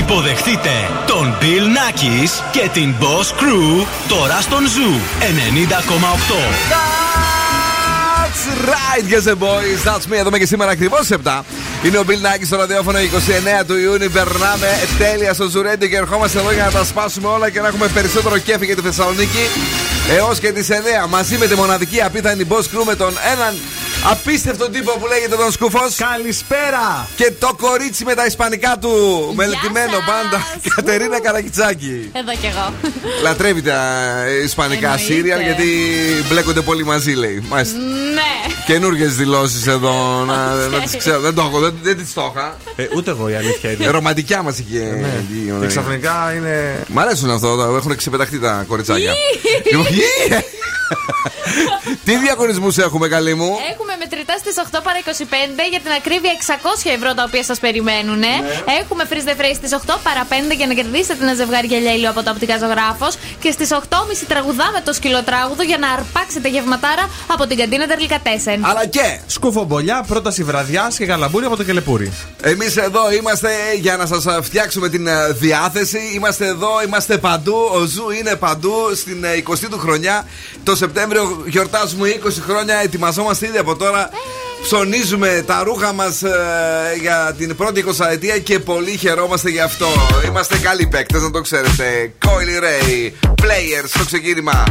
Υποδεχτείτε τον Bill Nackis και την Boss Crew τώρα στον Zoo 90,8 right, yes, the boys. That's me. Εδώ και σήμερα ακριβώς 7. Είναι ο Bill Nike στο ραδιόφωνο 29 του Ιούνιου. Περνάμε τέλεια στο Ζουρέντι και ερχόμαστε εδώ για να τα σπάσουμε όλα και να έχουμε περισσότερο κέφι για τη Θεσσαλονίκη έως και τις 9. Μαζί με τη μοναδική απίθανη boss crew με τον έναν Απίστευτο τύπο που λέγεται τον Σκούφο. Καλησπέρα! Και το κορίτσι με τα ισπανικά του. Μελετημένο πάντα. Κατερίνα Καρακιτσάκη. Εδώ κι εγώ. Λατρεύει τα ισπανικά σύριαλ γιατί μπλέκονται πολύ μαζί, λέει. Μάλιστα. Ναι. Καινούργιες δηλώσεις εδώ. να, να τις ξέρω. Δεν το έχω, δεν, δεν τις το είχα. Ε, ούτε εγώ η αλήθεια είναι. Ρομαντικιά μας είχε. Ναι. Και ξαφνικά είναι. Μ' αρέσουν αυτό. Έχουν ξεπεταχτεί τα κοριτσάκια. Τι διαγωνισμούς έχουμε, καλή μου; Έχουμε μετρητά στις 8 παρα 25 για την ακρίβεια 600 ευρώ τα οποία σας περιμένουν. Ναι. Έχουμε freeze the phrase στις 8 παρα 5 για να κερδίσετε ένα ζευγάρι γυαλιά από το οπτικά ζωγράφος. Και στις 8.30 τραγουδάμε το σκυλοτράγουδο για να αρπάξετε γευματάρα από την καντίνα Ντελικατέσεν. Αλλά και σκουφομπολιά, πρόταση βραδιά και γαλαμπούρι από το κελεπούρι. Εμείς εδώ είμαστε για να σας φτιάξουμε την ε, διάθεση. Είμαστε εδώ, είμαστε παντού. Ο Zoo είναι παντού στην 20η ε, του χρονιά. Το Σεπτέμβριο γιορτάζουμε 20 χρόνια. Ετοιμαζόμαστε ήδη από τώρα. Ψωνίζουμε τα ρούχα μας ε, για την πρώτη 20 ετία και πολύ χαιρόμαστε γι' αυτό. Είμαστε καλοί παίκτες, να το ξέρετε. Coily Ray, Players στο ξεκίνημα.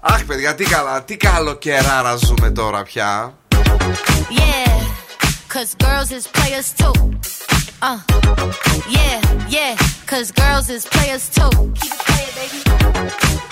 Αχ, παιδιά, τι καλά, τι καλοκαιράρα ζούμε τώρα πια. Yeah, cause girls is players too. Uh, yeah, yeah, cause girls is players too. Keep it playing, baby.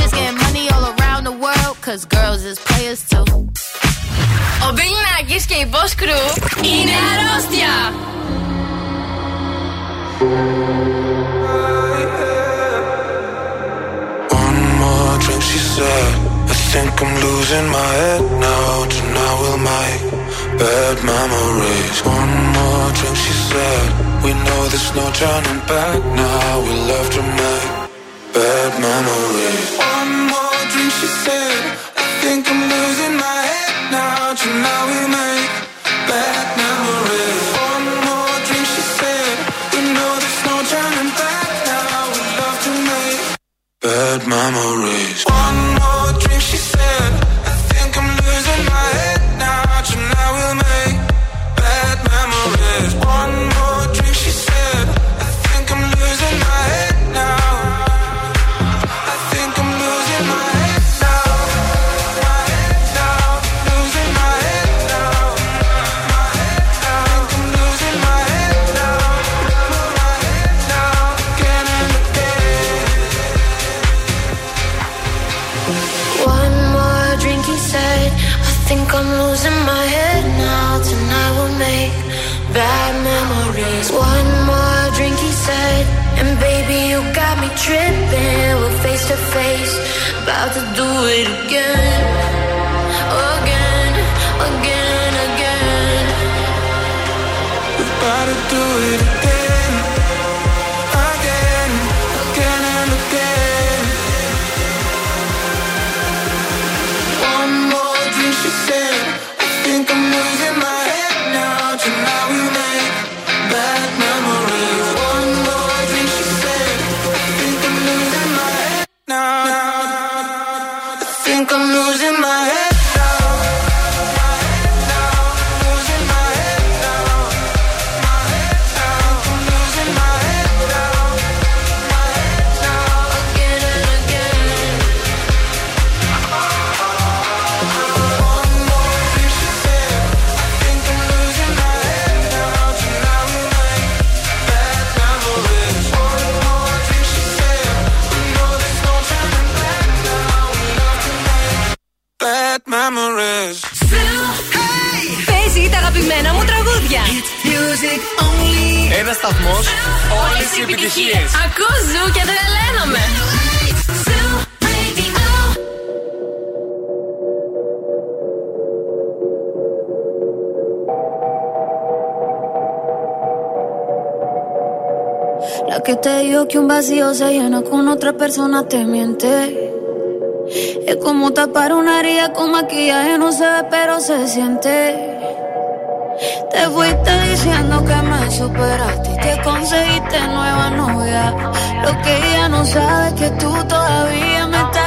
Bitches getting money all around the world, cause girls is players too. Ο Bill Nackis και η Boss Crew είναι αρρώστια. One more drink, she said. I think I'm losing my head now. Tonight we'll make bad memories. One more drink, she said. We know there's no turning back now. We love to make bad memories. One more drink, she said. I think I'm losing my head now. Tonight we make bad memories. One more drink, she said. Know there's no turning back now. We love to make bad memories. One more drink, she said. about to do que un vacío se llena con otra persona te miente. Es como tapar una herida con maquillaje, no se ve, pero se siente. Te fuiste diciendo que me superaste y conseguiste nueva novia. Lo que ella no sabe es que tú todavía me estás.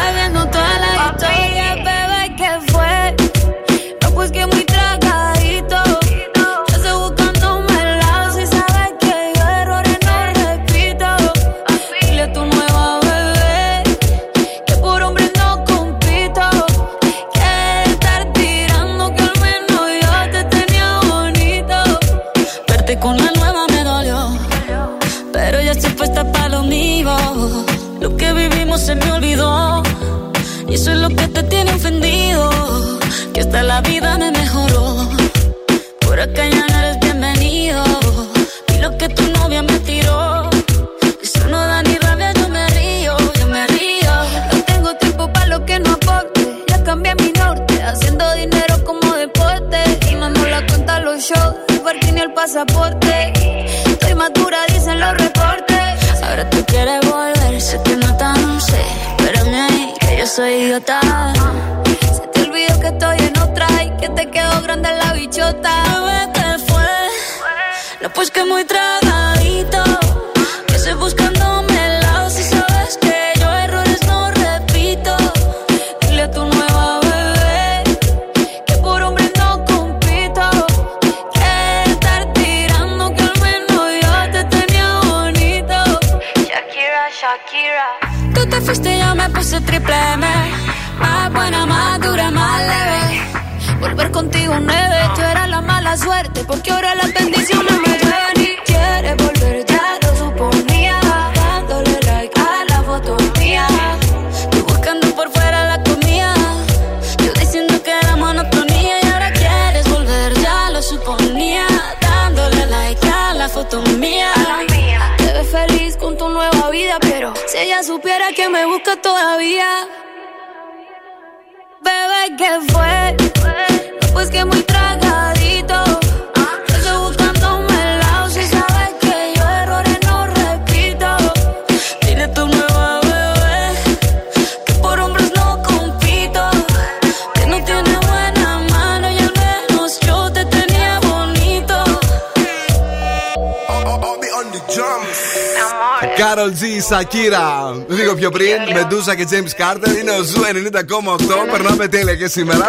Karol G, Shakira. Λίγο πιο πριν, Meduza και James Carter. Είναι ο Zoo 90,8. Περνάμε τέλεια και σήμερα.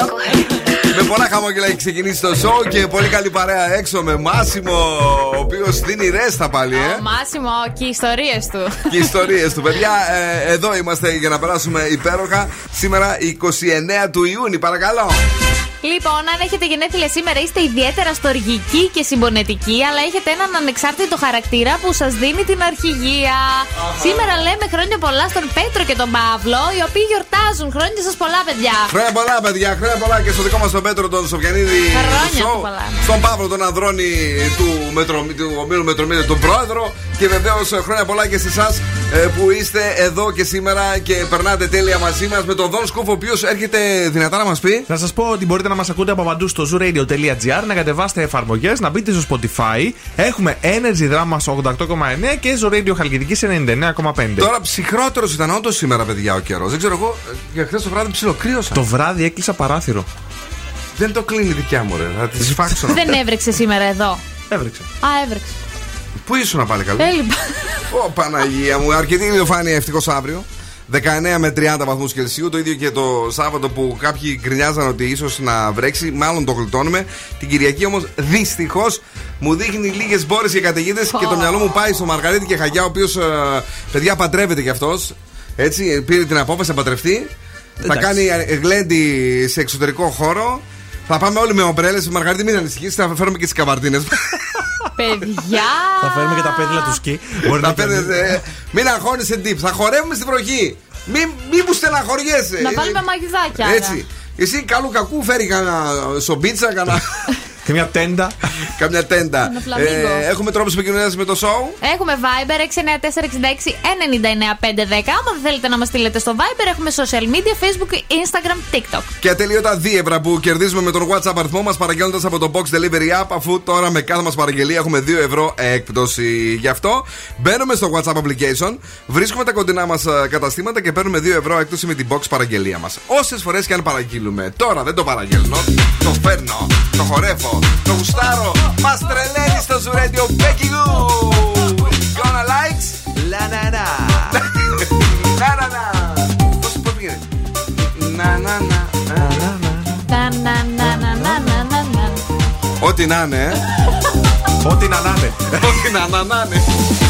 Με πολλά χαμόγελα έχει ξεκινήσει το show και πολύ καλή παρέα έξω με Μάσιμο, ο οποίος δίνει ρέστα πάλι, ε. Ο Μάσιμο και οι ιστορίες του. Και οι ιστορίες του, παιδιά. Ε, εδώ είμαστε για να περάσουμε υπέροχα. Σήμερα 29 του Ιούνιου, παρακαλώ. Λοιπόν, αν έχετε γενέθλια σήμερα, είστε ιδιαίτερα στοργικοί και συμπονετικοί, αλλά έχετε έναν ανεξάρτητο χαρακτήρα που σας δίνει την αρχηγία. Σήμερα λέμε χρόνια πολλά στον Πέτρο και τον Παύλο, οι οποίοι γιορτάζουν. Χρόνια σας πολλά, παιδιά. Χρόνια πολλά, παιδιά, χρόνια πολλά και στο δικό μας τον Πέτρο τον Σοφιανίδη. Χρόνια Σο- πολλά. Στον Παύλο τον Ανδρώνη του, μετρο, του ομίλου Μετρομίδη, τον πρόεδρο. Και βεβαίως χρόνια πολλά και σε εσάς που είστε εδώ και σήμερα και περνάτε τέλεια μαζί μας με τον Δον Σκούφ, ο οποίος έρχεται δυνατά να μας πει. Να σας πω ότι μπορείτε να μας ακούτε από παντού στο zooradio.gr, να κατεβάσετε εφαρμογές, να μπείτε στο Spotify. Έχουμε Energy Drama 88,9 και Zoo Radio Χαλκιδικής 99,5. Τώρα ψυχρότερος ήταν όντως σήμερα, παιδιά, ο καιρός. Δεν ξέρω εγώ, για χθες το βράδυ ψιλοκρύωσα. Το βράδυ έκλεισα παράθυρο. Δεν το κλείνει η δικιά μου, ρε. Θα τη σφάξω. Δεν έβρεξε σήμερα εδώ. Έβρεξε. Α, έβρεξε. Πού ήσουν πάλι καλά. Έλειπα. Ω Παναγία μου, αρκετή ηλιοφάνεια ευτυχώς αύριο. 19 με 30 βαθμούς Κελσίου. Το ίδιο και το Σάββατο που κάποιοι γκρινιάζαν ότι ίσως να βρέξει. Μάλλον το γλιτώνουμε. Την Κυριακή όμως δυστυχώς μου δείχνει λίγες μπόρες και καταιγίδες και το μυαλό μου πάει στο Μαργαρίτη και Χαγιά, ο οποίος παιδιά παντρεύεται κι αυτός. Έτσι, πήρε την απόφαση να παντρευτεί. Θα Εντάξει. κάνει ε, γλέντι σε εξωτερικό χώρο. Θα πάμε όλοι με ομπρέλες. Μαργαρίτη, μην ανησυχείς. Θα φέρουμε και τις καβαρτίνε. Παιδιά! Θα φέρουμε και τα πέδιλα του σκι. Μπορεί Να να παίρνετε. ε, Μην αγχώνεσαι τύπ. Θα χορεύουμε στην βροχή. Μην, μην μου στεναχωριέσαι. Να βάλουμε μαγιδάκια. άρα. Έτσι. Εσύ καλού κακού φέρει κανένα σομπίτσα, κανένα. Και μια τέντα. καμιά τέντα. Ένα φλαμίγκο. έχουμε τρόπους επικοινωνίας με το show. Έχουμε Viber 69466 Άμα δεν θέλετε να μας στείλετε στο Viber, έχουμε social media, Facebook, Instagram, TikTok. Και ατελείωτα δίευρα που κερδίζουμε με τον WhatsApp αριθμό μας παραγγέλνοντας από το Box Delivery App. Αφού τώρα με κάθε μας παραγγελία έχουμε 2 ευρώ έκπτωση. Γι' αυτό μπαίνουμε στο WhatsApp application, βρίσκουμε τα κοντινά μας καταστήματα και παίρνουμε 2 ευρώ έκπτωση με την Box παραγγελία μας. Όσες φορές και αν παραγγείλουμε. Τώρα δεν το παραγγέλνω, το φέρνω, το χορεύω, το γουστάρω. Μας τρελαίνει στο Ζουρέντιο Becky Goo. Gonna likes; Λα να να. Να να να. Πώς πώς πήγαινε. Να να να. Να, να, να, να, να, να, να, να. Ό,τι να είναι, ε. Ό,τι να να είναι. Ό,τι να να να είναι.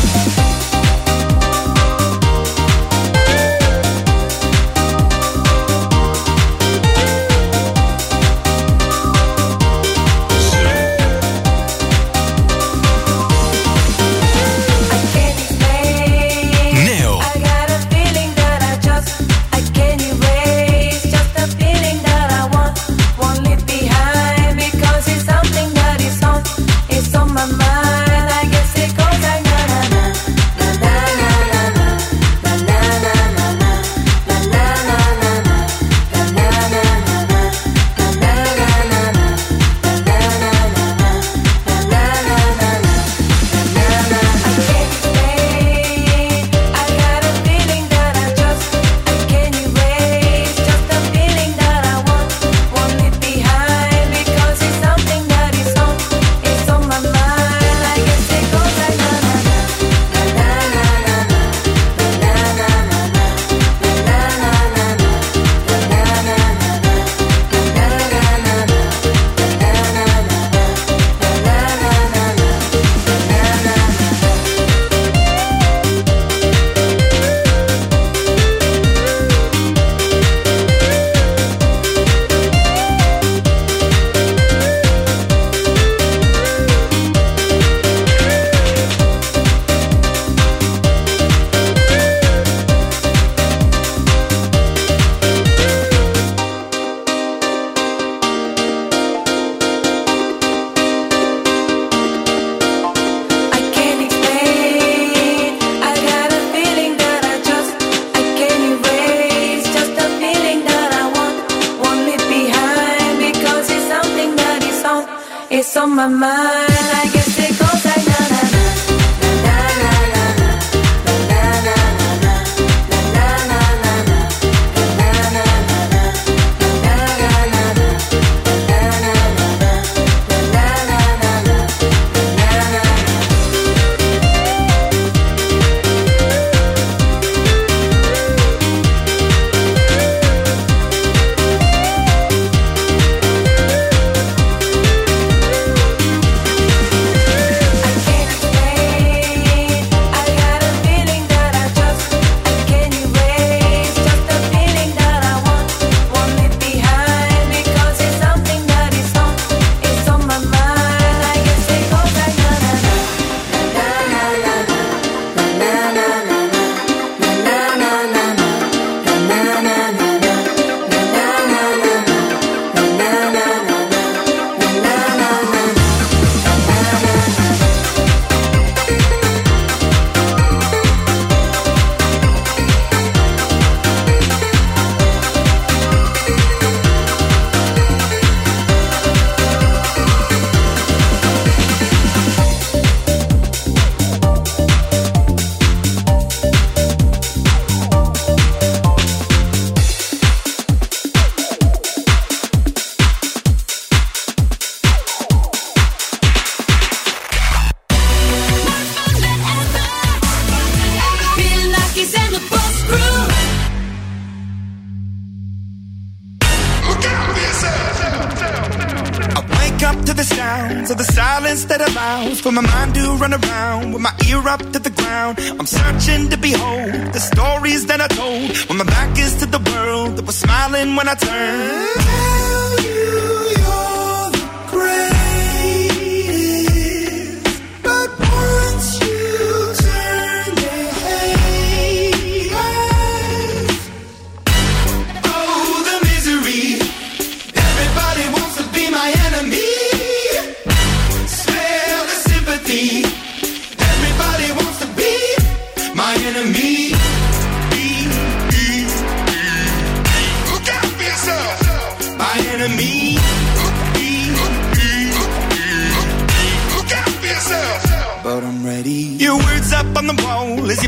for my mind do run around with my ear up to the ground. I'm searching to behold the stories that I told when my back is to the world that was smiling when I turned.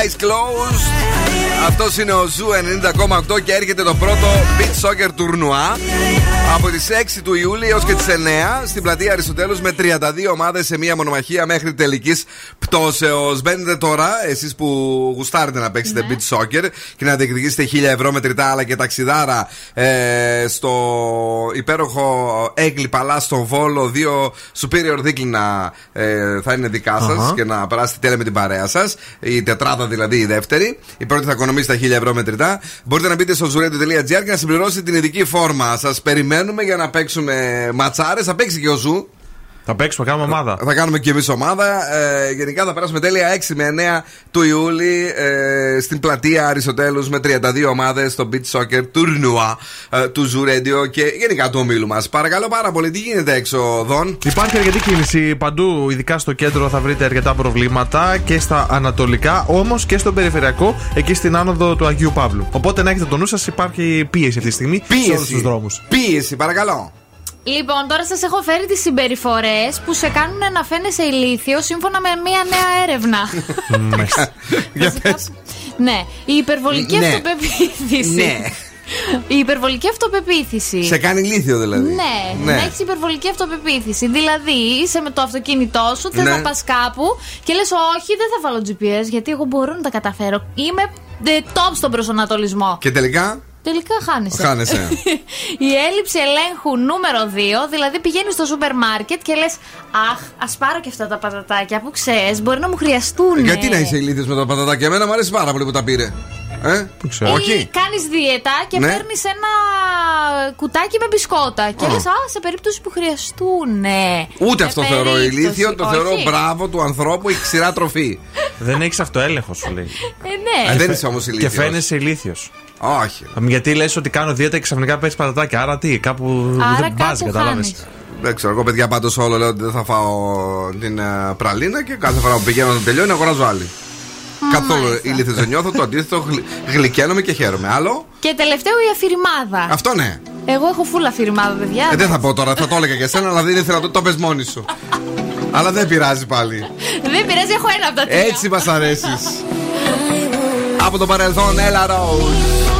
Eyes closed. Αυτός είναι ο Zoo 90,8 και έρχεται το πρώτο beach soccer τουρνουά από τις 6 του Ιούλη έως και τις 9 στην πλατεία Αριστοτέλους με 32 ομάδες σε μία μονομαχία μέχρι τελικής πτώσεως. Μπαίνετε τώρα, εσείς που γουστάρετε να παίξετε beach soccer και να διεκδικήσετε 1000 ευρώ μετρητά αλλά και ταξιδάρα ε, στο υπέροχο Αίγλη Παλλάς στον Βόλο. Δύο superior δίκλινα ε, θα είναι δικά σας Αχα. και να περάσετε τέλεια με την παρέα σας Η τετράδα δηλαδή η δεύτερη. Η πρώτη θα οικονομήσει τα 1000 ευρώ μετρητά. Μπορείτε να μπείτε στο zooradio.gr και να συμπληρώσετε την ειδική φόρμα. Σας περιμένουμε για να παίξουμε ματσάρες. Θα παίξει και ο Zoo. Θα παίξουμε, κάνουμε ομάδα. Θα κάνουμε και εμείς ομάδα. Ε, γενικά θα περάσουμε τέλεια 6 με 9 του Ιούλη ε, στην πλατεία Αριστοτέλους με 32 ομάδες στο beach soccer τουρνουά ε, του Zoo Radio και γενικά του ομίλου μας. Παρακαλώ πάρα πολύ, τι γίνεται έξω, Δον; Υπάρχει αρκετή κίνηση παντού, ειδικά στο κέντρο θα βρείτε αρκετά προβλήματα και στα ανατολικά, όμως και στο περιφερειακό, εκεί στην άνοδο του Αγίου Παύλου. Οπότε να έχετε το νου σας, υπάρχει πίεση αυτή τη στιγμή σε όλους τους δρόμους. Πίεση, παρακαλώ. Λοιπόν, τώρα σας έχω φέρει τις συμπεριφορές που σε κάνουν να φαίνεσαι ηλίθιος σύμφωνα με μία νέα έρευνα. Για πες. ναι, η υπερβολική Ναι. αυτοπεποίθηση. Ναι. Η υπερβολική αυτοπεποίθηση. Σε κάνει ηλίθιο δηλαδή. Ναι, να έχεις υπερβολική αυτοπεποίθηση. Δηλαδή, είσαι με το αυτοκίνητό σου, θες Ναι. να πας κάπου και λες: Όχι, δεν θα βάλω GPS γιατί εγώ μπορώ να τα καταφέρω. Είμαι ε, top στον προσανατολισμό. Και τελικά; Τελικά χάνεσαι. Χάνεσαι. Η έλλειψη ελέγχου νούμερο 2, δηλαδή πηγαίνεις στο σούπερ μάρκετ και λες: Αχ, ας πάρω και αυτά τα πατατάκια που ξέρεις, μπορεί να μου χρειαστούν. Γιατί να είσαι ηλίθιος με τα πατατάκια, εμένα μου αρέσει πάρα πολύ που τα πήρε. Ε; Όχι. Κάνεις δίαιτα και Ναι. παίρνεις ένα κουτάκι με μπισκότα. Και Α. λες: Α, σε περίπτωση που χρειαστούν. Ούτε Σε αυτό θεωρώ περίπτωση. ηλίθιο, το Όχι. θεωρώ μπράβο του ανθρώπου, η ξηρά τροφή. Δεν έχεις αυτοέλεγχο, σου λέει. Ε, ναι. Ε, δεν είσαι όμως Και ηλίθιο. φαίνεσαι ηλίθιος. Όχι. Γιατί λες ότι κάνω δίαιτα και ξαφνικά παίρνεις πατατάκια. Άρα τι, κάπου Άρα δεν πα, κάπου κατάλαβες. χάνεις. Δεν ξέρω, εγώ παιδιά πάντως όλο λέω ότι δεν θα φάω την ε, πραλίνα και κάθε φορά που πηγαίνω να τελειώνει αγοράζω άλλη. Καθόλου ηλίθιο δεν νιώθω, το αντίθετο γλυ- γλυκαίνομαι και χαίρομαι. Άλλο, Και τελευταίο η αφηρημάδα. αυτό ναι. Εγώ έχω φούλα αφηρημάδα, παιδιά. Ε, δεν θα πω τώρα, θα το έλεγα για σένα, αλλά δεν ήθελα να το, το πες μόνη σου. αλλά δεν πειράζει πάλι. Δεν πειράζει, έχω ένα από τα τρία. Έτσι μας αρέσεις. Από το παρελθόν, έλα Rose.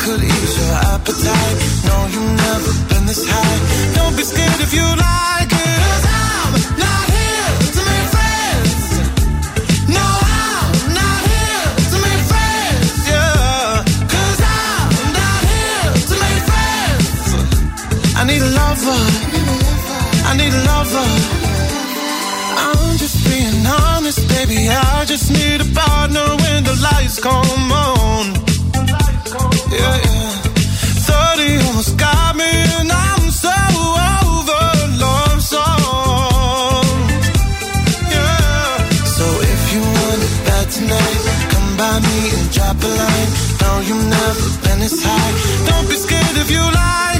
Could ease your appetite. No, you've never been this high. Don't be scared if you like it. 'Cause I'm not here to make friends. No, I'm not here to make friends. Yeah. 'Cause I'm not here to make friends. I need a lover. I need a lover. I'm just being honest, baby. I just need a partner when the lights come on. Yeah, yeah. 30 almost got me, and I'm so over love song. Yeah. So if you want bad tonight, come by me and drop a line. No, you've never been this high. Don't be scared if you like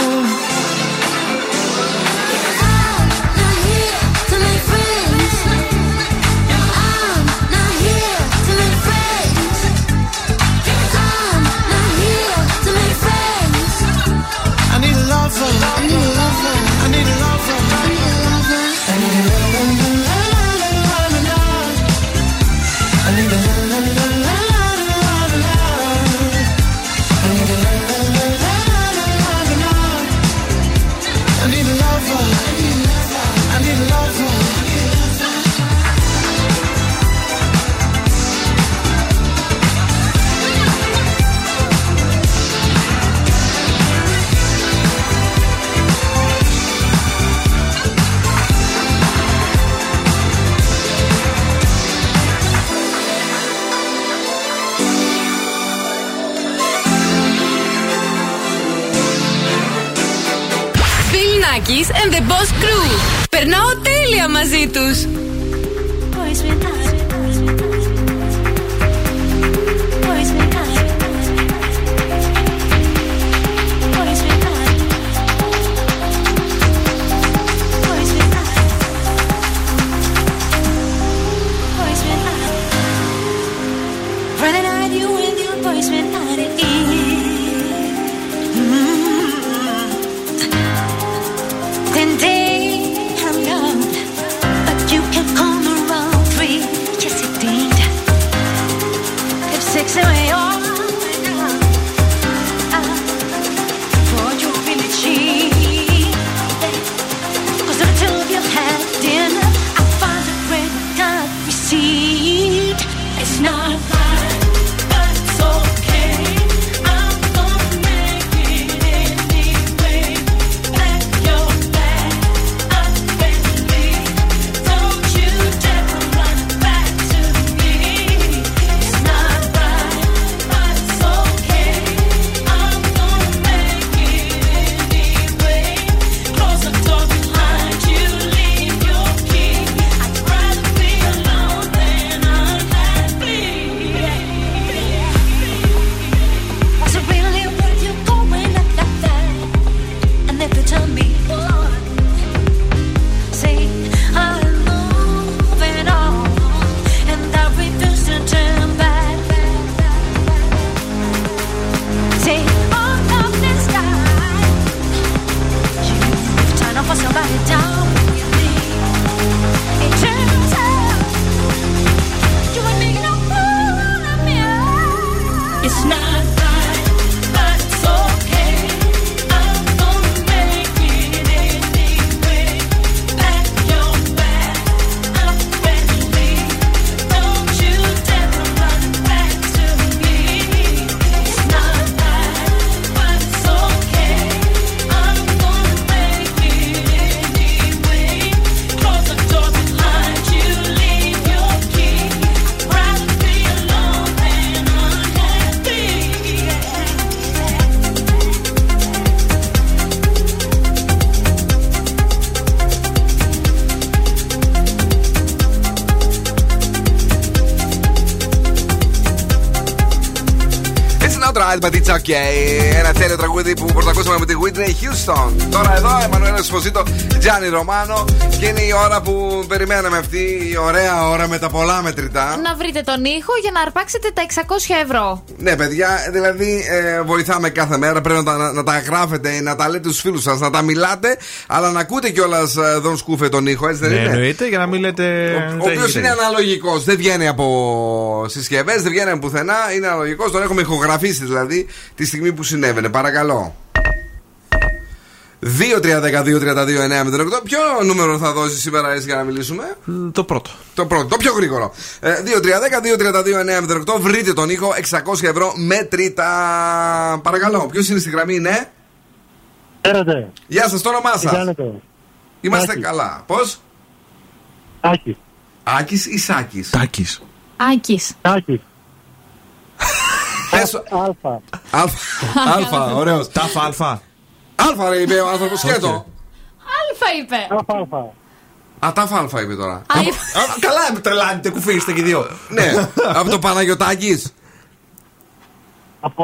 Bill Nackis and the Boss Crew. Περνάω τέλεια μαζί τους. It's okay. Ένα τέλειο τραγούδι που πρωτακούσαμε με τη Whitney Houston. Τώρα εδώ, Εμμανουέλ Εσποσίτο, Τζάνι Ρωμάνο. Και είναι η ώρα που περιμέναμε αυτή η ωραία ώρα με τα πολλά μετρητά. Να βρείτε τον ήχο για να αρπάξετε τα 600 ευρώ. Ναι, παιδιά, δηλαδή ε, βοηθάμε κάθε μέρα. Πρέπει να τα, να, να τα γράφετε, να τα λέτε στους φίλους σας, να τα μιλάτε, αλλά να ακούτε κιόλας ε, Δον Σκούφε τον ήχο, έτσι δεν Ναι, είναι; εννοείται για να μην λέτε. Ο οποίος είναι αναλογικός. Δεν βγαίνει από συσκευές, δεν βγαίνει από πουθενά. Είναι αναλογικό. Τον έχουμε ηχογραφήσει δηλαδή τη στιγμή που συνέβαινε. Παρακαλώ. 2-3-12-32-9-08. Ποιο νούμερο θα δώσεις σήμερα εσύ για να μιλήσουμε, Το πρώτο. Το πρώτο, το πιο γρήγορο. Ε, 2-3-10-2-32-9-08. Βρείτε τον ήχο 600 ευρώ μετρητά. Παρακαλώ, ποιος είναι στη γραμμή, ναι; Χαίρετε. Γεια σας, το όνομά Τι σας. κάνετε. Είμαστε Άκης. καλά. Πώς; Άκης. Άκης ή Σάκη. Τάκης. Άκης. Άκης. Πες- Αλφα. Αλφα, αλφα, ωραίος. Τα άλφα. Αλφα ρε είπε ο άνθρωπος σκέτο. Αλφα είπε. Αλφα, αλφα. Α, τα αλφα είπε τώρα. Α, είπε. Α, Καλά, με τρελάνετε, κουφοί είστε και οι δύο. Ναι, από το Παναγιωτάκη. Από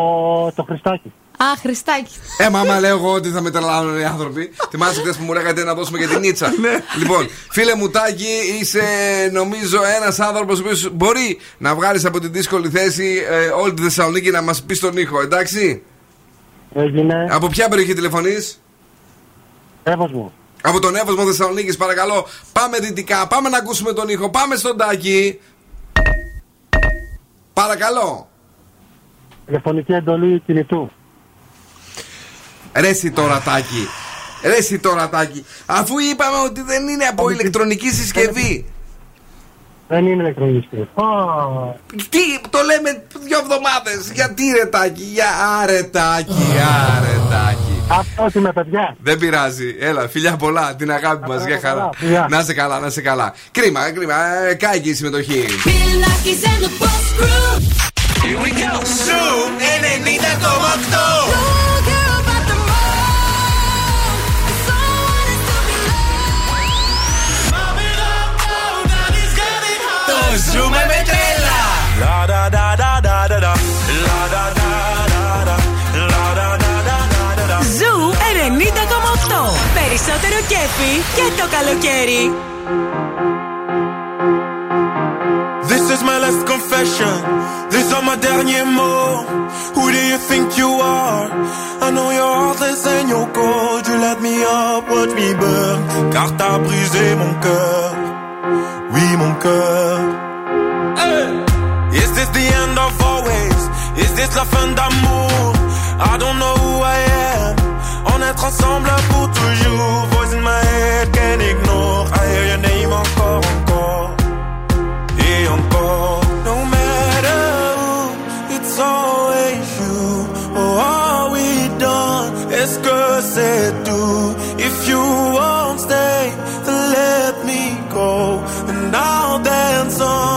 το Χριστάκι. Α, Χριστάκι. Ε, μάμα, λέω εγώ ότι θα με τρελάνουν οι άνθρωποι. Θυμάσαι χθες που μου λέγατε να δώσουμε για την Νίτσα. λοιπόν, φίλε μου Τάκη, είσαι νομίζω ένας άνθρωπος που μπορεί να βγάλεις από την δύσκολη θέση ε, όλη τη Θεσσαλονίκη να μας πεις τον ήχο, εντάξει; Έγινε. Από ποια περιοχή τηλεφωνείς, Εύος μου. Από τον Εύωσμο Θεσσαλονίκης, παρακαλώ. Πάμε δυτικά, πάμε να ακούσουμε τον ήχο. Πάμε στον Τάκη. Παρακαλώ. Τηλεφωνική εντολή κινητού. Ρε εσύ τώρα Τάκη. Ρε εσύ τώρα Τάκη. Αφού είπαμε ότι δεν είναι από ηλεκτρονική συσκευή. Δεν είναι ηλεκτρονική συσκευή. Α, Τι, το λέμε δύο εβδομάδες. Γιατί ρε Τάκη, για άρε Τάκη, άρε Τάκη. Αυτό είμαι, παιδιά. Δεν πειράζει. Έλα, φιλιά πολλά, την αγάπη μας. Για χαρά. καλά, φιλιά. Να σε καλά, να σε καλά. Κρίμα, κρίμα. Ε, Κάγει η συμμετοχή. Bill Nackis and the Boss Crew. Here we go. Σου 90,8. loved. Το ζούμε με τρέλα. La da da da da da da. La da da da da. La da da da da da. Ζου 90,8. Περισσότερο κέφι και το καλοκαίρι. This is my last confession. These are my derniers mots. Who do you think you are? I know your heart is in your code. You let me up, watch me burn. Car t'as brisé mon cœur. Oui, mon cœur. Is this the end of always? Is this la fin d'amour? I don't know who I am. On est ensemble pour toujours. Voice in my head, can't ignore. I hear your name encore, encore. Et encore. No matter who, it's always you. Oh, are we done? Est-ce que c'est tout? If you won't stay, then let me go. And I'll dance on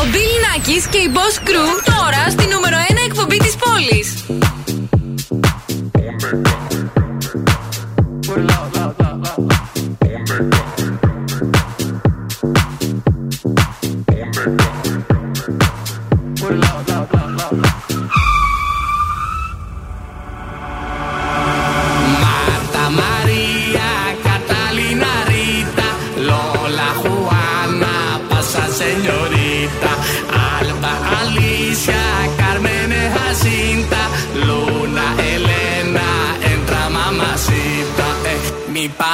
Ο Ντίλινάκη και η Boss Crew τώρα στη νούμερο 1 εκφοβή της πόλης.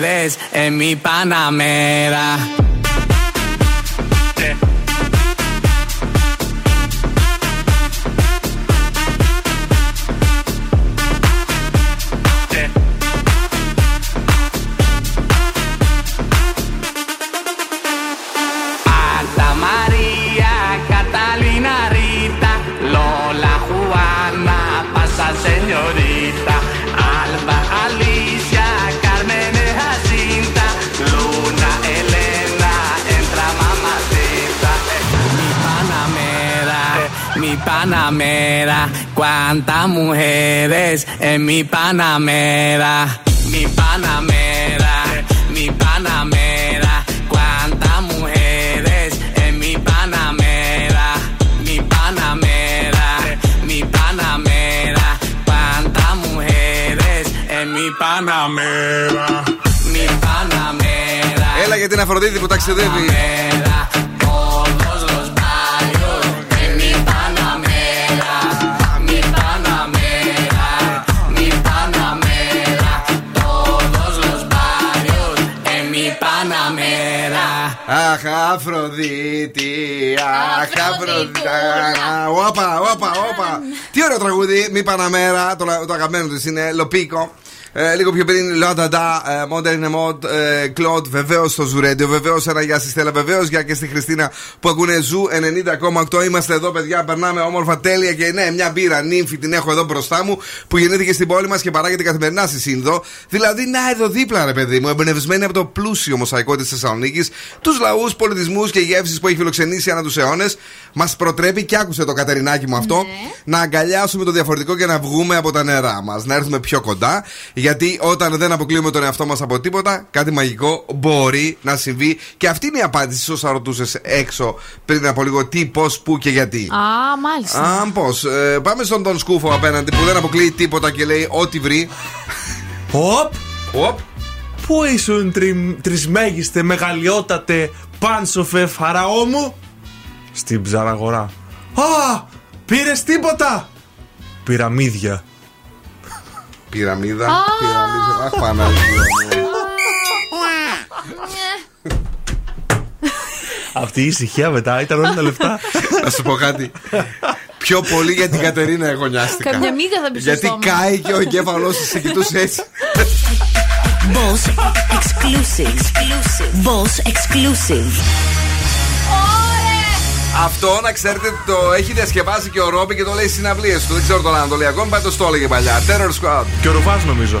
Mujeres en mi panamera. Cuántas mujeres en mi panamera, mi panamera, mi panamera, cuántas mujeres en mi panamera, mi panamera, mi panamera, cuántas mujeres en mi panamera, mi panamera. Έλα για την Αφροδίτη που ταξιδεύει. Todos Αχ, Αφροδίτη, αχ, Αφροδίτη. Όπα, όπα, όπα. Τι ωραίο τραγούδι, μη Παναμέρα, το, το αγαπημένο της είναι Λοπίκο. Ε, λίγο πιο πριν, Λόνταντα, ε, Modern Mod, ε, Κλοντ, βεβαίως στο Ζουρέντιο, βεβαίως ένα γεια στη Στέλλα, βεβαίως γεια και στη Χριστίνα που ακούνε Ζου 90,8. Είμαστε εδώ, παιδιά, περνάμε όμορφα, τέλεια και ναι, μια μπύρα νύμφη την έχω εδώ μπροστά μου που γεννήθηκε στην πόλη μας και παράγεται καθημερινά στη Σύνδο. Δηλαδή, να εδώ δίπλα, ρε παιδί μου, εμπνευσμένη από το πλούσιο μοσαϊκό της Θεσσαλονίκης, τους λαούς, πολιτισμούς και γεύσεις που έχει φιλοξενήσει ανά τους αιώνες. Μας προτρέπει και άκουσε το Κατερινάκι μου αυτό, να αγκαλιάσουμε το διαφορετικό και να βγούμε από τα νερά μας, να έρθουμε πιο κοντά. Γιατί όταν δεν αποκλείουμε τον εαυτό μας από τίποτα, κάτι μαγικό μπορεί να συμβεί. Και αυτή είναι η απάντηση, όσα ρωτούσες έξω πριν από λίγο, τι, πώς, πού και γιατί. Α, μάλιστα. Α, πώς. πάμε στον Τον Σκούφο απέναντι που δεν αποκλείει τίποτα και λέει ό,τι βρει. Οπ! Οπ! Πού ήσουν τρι, τρισμέγιστε μεγαλειότατε πάνσοφε φαραώ μου; Στην ψαραγορά. Α! Πήρες τίποτα! Πυραμίδια. Πυραμίδα. Πυραμίδα. Αχ, Παναγία. Αυτή η ησυχία μετά ήταν όλα τα λεφτά. Να σου πω κάτι. Πιο πολύ για την Κατερίνα εγώ νοιάστηκα. Καμιά μίγα θα μπει στο Γιατί στόμα. κάει και ο εγκέφαλός της σε κοιτούσε έτσι. Boss exclusive. Boss exclusive. Αυτό να ξέρετε το έχει διασκευάσει και ο Ρόμπι και το λέει συναυλίες, του. Δεν ξέρω τον Ανατολιακό, μην το έλεγε παλιά. Terror Squad. Και ο Ρουβάς νομίζω.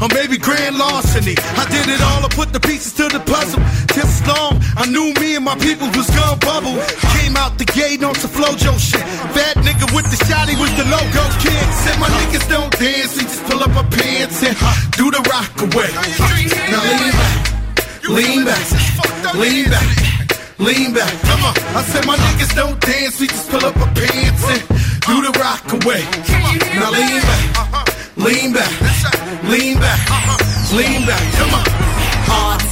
or maybe grand larceny. I did it all, I put the pieces to the puzzle. Just as long, I knew me and my people was gonna bubble. Came out the gate on some flojo shit. Bad nigga with the shotty was the logo kid. Said my niggas don't dance, we just pull up our pants and do the rock away. Now lean back, lean back, lean back. Lean back, come on. I said my niggas don't dance, we just pull up our pants and do the rock away. Now lean back, lean back, lean back, uh-huh. lean back, come on.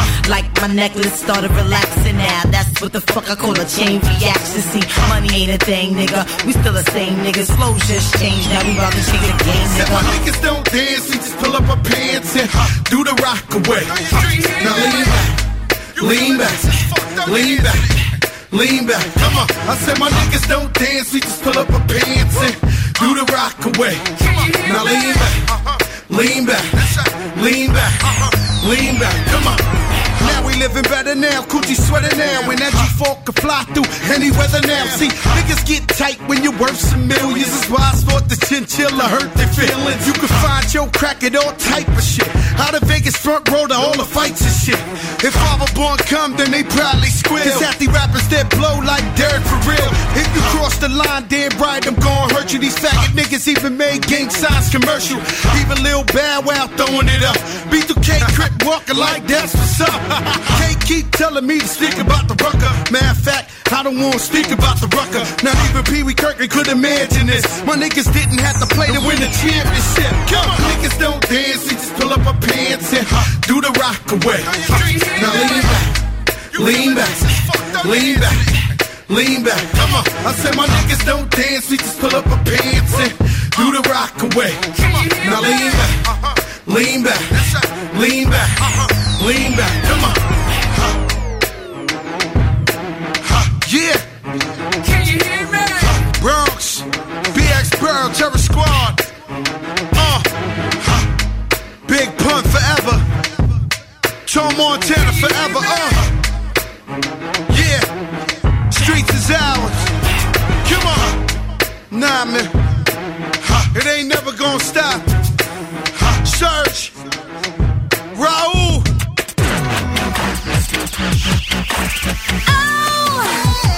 steady. Like my necklace started relaxing now. That's what the fuck I call a chain reaction. See, money ain't a thing, nigga. We still the same niggas. Flows just changed. Now we about to change the game, Said my niggas don't dance, we just pull up our pants and uh, do the rock away. Now uh, lean back, lean back, lean back, lean back. Come on, I said my niggas don't dance, we just pull up our pants and do the rock away. Now lean back, lean back, lean back, lean back. Come on. We living better now, coochie sweater now. When that G4 can fly through any weather now. See, niggas get tight when you're worth some millions. That's why I thought the chinchilla hurt their feelings. You can find your crack at all type of shit. Out of Vegas front row to all the fights and shit. If Father Born come, then they probably squeal. Cause half the rappers that blow like dirt for real. If you cross the line, damn right, I'm gonna hurt you. These faggot niggas even made gang signs commercial. Even Lil Bow Wow throwing it up. B2K Crip walking like that's what's up. Can't keep telling me to speak about the rucker. Matter of fact, I don't wanna speak about the rucker. Not even Pee Wee Kirkland could imagine this. My niggas didn't have to play to win the championship. Come on, niggas don't dance, we just pull up our pants and do the rock away. Now lean back, lean back, lean back. Lean back, come on. I said my niggas don't dance, we just pull up our pants and do the rock away. Now lean back, lean back, lean back, lean back, come on. Yeah. Can you hear me? Bronx, BX Burrow, Terror Squad. Uh. Big Pun forever. Tom Montana forever. Uh. Yeah. Streets is ours. Come on. Nah, man. It ain't never gonna stop. Oh!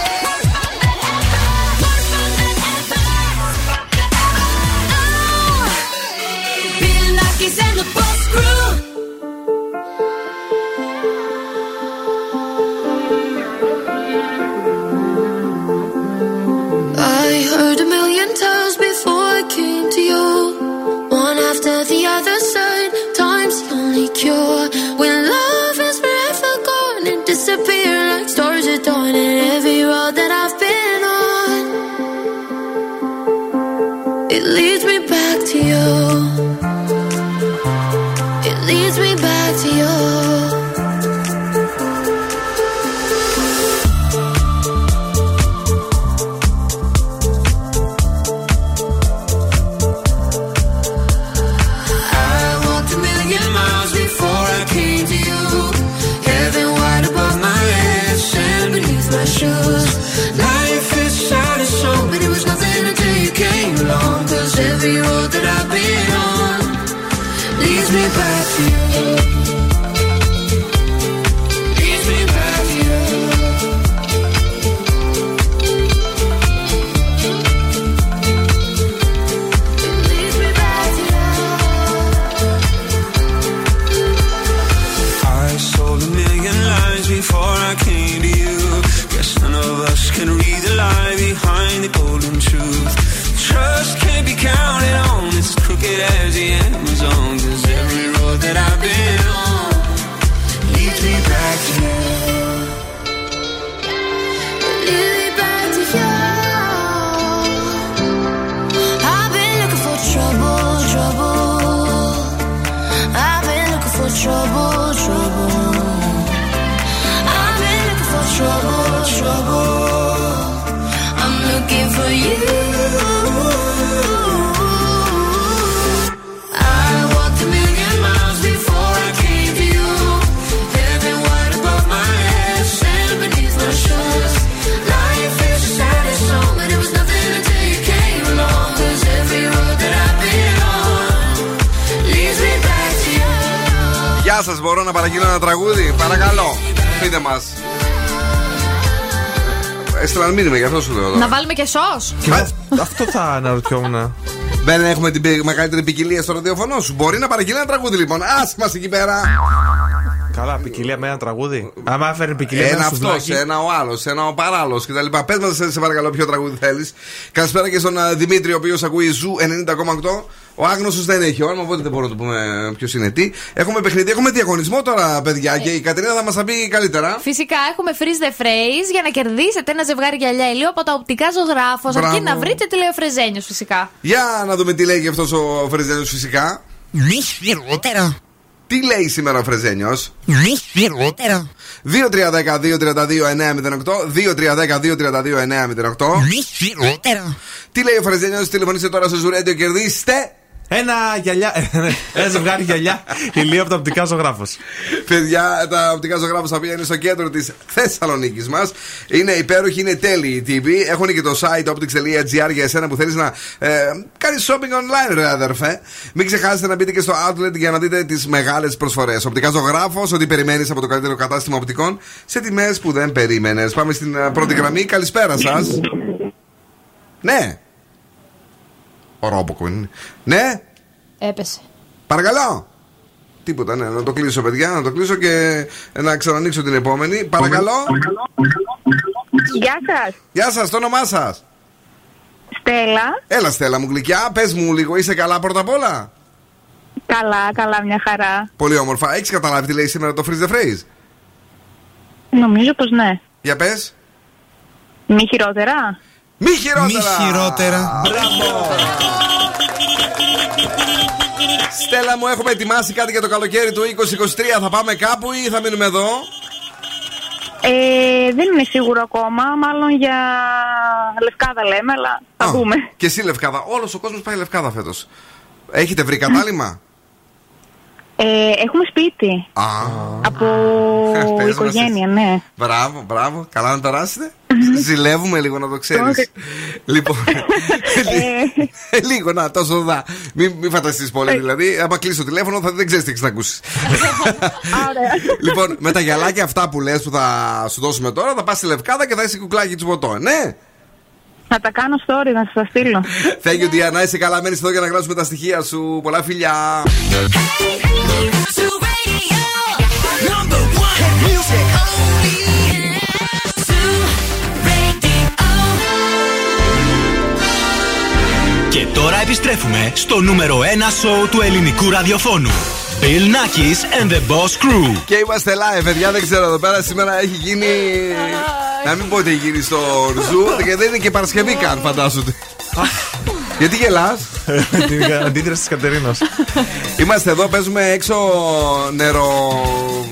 Μπορώ να παραγγείλω ένα τραγούδι. Παρακαλώ, πείτε μας. Έστειλαν μήνυμα, γι' αυτό σου λέω. Να τώρα. βάλουμε και σως. Και εγώ αυτό θα αναρωτιόμουν. Δεν έχουμε την πε- μεγαλύτερη ποικιλία στο ραδιοφωνό σου. Μπορεί να παραγγείλει ένα τραγούδι λοιπόν. Άσε μας εκεί πέρα. Καλά, ποικιλία με ένα τραγούδι. Άμα έφερε ποικιλία με Ένα ένα αυτός, σουβλάκι. ένα ο άλλος, ένα ο παράλληλο κτλ. Πες μας, σε, σε παρακαλώ, ποιο τραγούδι θέλεις. Καλησπέρα και στον α, Δημήτρη, ο οποίος ακούει Zoo 90,8. Ο άγνωστος δεν έχει όνομα, οπότε δεν μπορούμε να του πούμε ποιος είναι τι. Έχουμε παιχνίδι, έχουμε διαγωνισμό τώρα, παιδιά, και η Κατερίνα θα μας τα πει καλύτερα. Φυσικά έχουμε freeze the phrase για να κερδίσετε ένα ζευγάρι γυαλιά ηλίου από τα οπτικά ζωγράφος. Μπράβο. Αρκεί να βρείτε τι λέει ο Φρεζένιος φυσικά. Για να δούμε τι λέει αυτός ο Φρεζένιος φυσικά. Μη χειρότερα. Τι λέει σήμερα ο Φρεζένιο. Μη χειρότερα. 2-3-10-2-32-9-08. 2-3-10-2-32-9-08. Μη χειρότερα. Τι λέει ο Φρεζένιο, τηλεφωνήστε τώρα στο Ζουρέντιο, κερδίστε. Ένα γυαλιά. Ένα ζευγάρι γυαλιά ηλίου από τα οπτικά ζωγράφος. Παιδιά, τα οπτικά ζωγράφου τα οποία είναι στο κέντρο της Θεσσαλονίκης μας. Είναι υπέροχοι, είναι τέλειοι οι τύποι. Έχουν και το site optics.gr για εσένα που θέλεις να ε, κάνεις shopping online, ρε αδερφέ. Μην ξεχάσετε να μπείτε και στο outlet για να δείτε τις μεγάλες προσφορές. Οπτικά ζωγράφος, ό,τι περιμένεις από το καλύτερο κατάστημα οπτικών σε τιμές που δεν περίμενες. Πάμε στην ε, πρώτη γραμμή. Καλησπέρα σας. Ναι. Ο Ρόμποκο είναι. Ναι; Έπεσε. Παρακαλώ. Τίποτα, ναι, να το κλείσω, παιδιά, να το κλείσω και να ξανανοίξω την επόμενη. Παρακαλώ. Γεια σας. Γεια σας, το όνομά σας. Στέλλα. Έλα, Στέλλα μου γλυκιά, πες μου λίγο, είσαι καλά πρώτα απ' όλα; Καλά, καλά, μια χαρά. Πολύ όμορφα. Έχεις καταλάβει τι λέει σήμερα το freeze the phrase; Νομίζω πως ναι. Για πες. Μη χειρότερα. Μη χειρότερα. Μη χειρότερα. Μπράβο. Στέλλα μου, έχουμε ετοιμάσει κάτι για το καλοκαίρι του 2023. Θα πάμε κάπου ή θα μείνουμε εδώ; Ε, δεν είμαι σίγουρο ακόμα. Μάλλον για λευκάδα λέμε, αλλά θα Α, δούμε. Και εσύ Λευκάδα. Όλος ο κόσμος πάει Λευκάδα φέτος. Έχετε βρει κατάλημα; Ε, έχουμε σπίτι. Α. Από Πες μας οικογένεια, ναι. Μπράβο, μπράβο. Καλά να περάσετε. Ζηλεύουμε λίγο να το ξέρει. Όχι. λοιπόν. ε, λίγο, να, τόσο δά. Μην, μην φανταστεί πολύ δηλαδή. Άμα κλείσει το τηλέφωνο, θα, δεν ξέρει τι έχει να ακούσει. λοιπόν, με τα γυαλάκια αυτά που λε που θα σου δώσουμε τώρα, θα πα στη λευκάδα και θα είσαι κουκλάκι τσουποτό. Ναι. Θα τα κάνω story, να σα τα στείλω. Thank you, Diana. Είσαι καλά, μένει εδώ για να γράψουμε τα στοιχεία σου. Πολλά φιλιά. Και τώρα επιστρέφουμε στο νούμερο 1 σοου του ελληνικού ραδιοφώνου. Bill Nackis and the Boss Crew. Και είμαστε live, παιδιά. Δεν ξέρω εδώ πέρα σήμερα έχει γίνει. Να μην πω ότι έχει γίνει στο Zoo, και δεν είναι και Παρασκευή καν, φαντάζομαι. Γιατί γελάς; Την αντίδραση της Κατερίνας. Είμαστε εδώ, παίζουμε έξω νερό.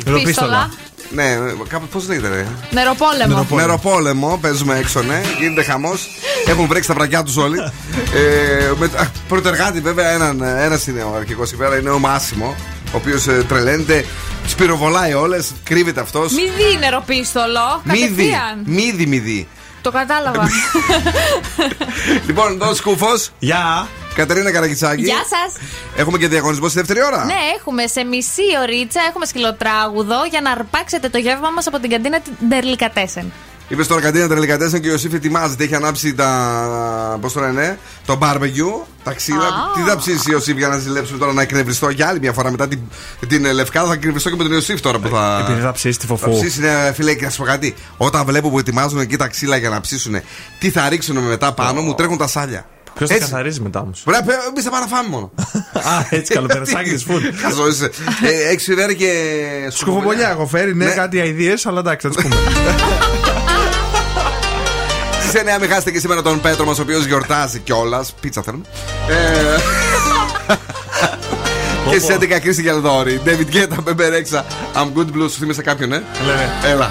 Νεροπίστολα. Ναι, κάπου πώς λέγεται, ρε; Νεροπόλεμο. Νεροπόλεμο, παίζουμε έξω, ναι. Γίνεται χαμός. Έχουν βρέξει τα βρακιά τους όλοι. ε, με, α, πρωτεργάτη, βέβαια, έναν, ένας είναι ο αρχικό εκεί πέρα, είναι ο Μάσιμο. Ο οποίος ε, τρελαίνεται, τις πυροβολάει όλες, κρύβεται αυτός. Μη δει νεροπίστολο. Μη δει. Κατευθείαν. Μη δει, μη δει. Το κατάλαβα. Λοιπόν, εδώ σκούφος. Γεια. Κατερίνα Καρακιτσάκη. Γεια σας. Έχουμε και διαγωνισμό στη δεύτερη ώρα. Ναι, έχουμε σε μισή ωρίτσα έχουμε σκυλοτράγουδο για να αρπάξετε το γεύμα μας από την καντίνα Ντερλικατέσεν. Είπες τώρα καντίνα τρελικατέσσερα και ο Ιωσήφ ετοιμάζεται. Έχει ανάψει τα. Πώς το λένε, το barbecue, τα ξύλα. Α. Τι θα ψήσει Ιωσήφ για να ζηλέψουμε τώρα να εκνευριστώ για άλλη μια φορά μετά την, την ε, λευκάδα. Θα εκνευριστώ και με τον Ιωσήφ τώρα που θα. Επειδή θα ψήσει τη Θα φοφού. ψήσει, ναι, φίλε, και να σου πω κάτι. Όταν βλέπω που ετοιμάζουν εκεί τα ξύλα για να ψήσουν, τι θα ρίξουν μετά πάνω, μου τρέχουν τα σάλια. Ποιος θα Έτσι. καθαρίζει μετά όμως; Πρέπει, εμεί θα πάμε να φάμε μόνο. Α, έτσι καλοπερασάκι τη φουτ. Χαζό είσαι. Ε, Έχει φέρει και. Σκουφομπολιά έχω φέρει, ναι, Ναι. κάτι αειδίε, αλλά εντάξει, θα τις πούμε. Στι 9 μην χάσετε και σήμερα τον Πέτρο μας, ο οποίος γιορτάζει κιόλας. Πίτσα θέλουμε. Ε, και στι 11 Κρίστη Γελδόρη. David Guetta, Bebe Rexha. I'm good blue. Σου θύμισε κάποιον, ε; Έλα.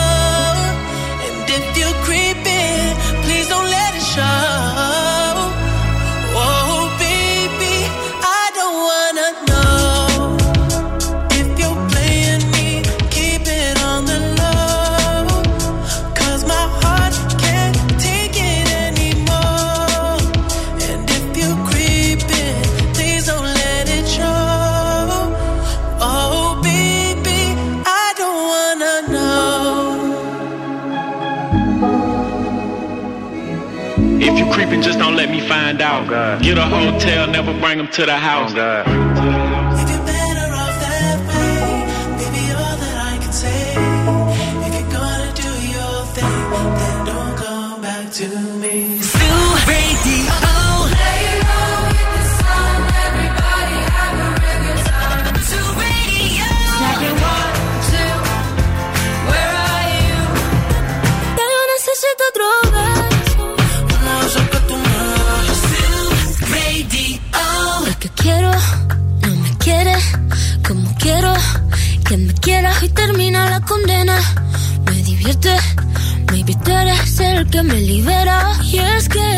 don't let me find out. Oh, Get a hotel, never bring them to the oh, house. Oh, tocarte. Maybe tú eres el que me libera. Y es que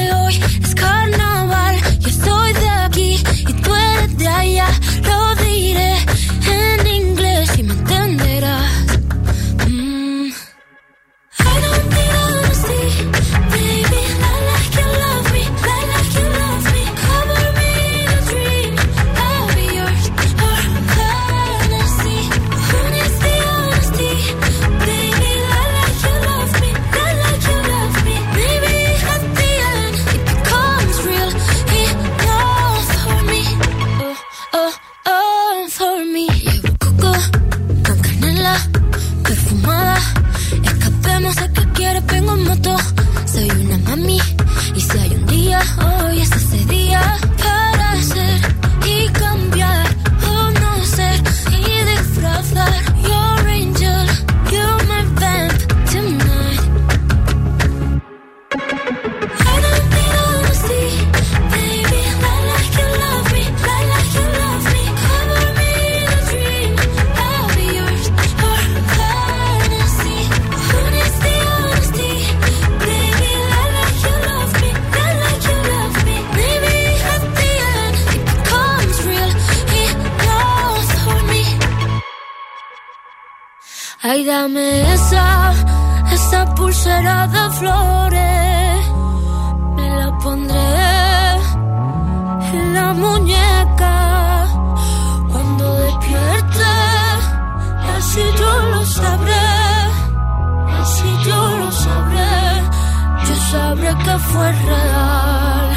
sabré que fue real.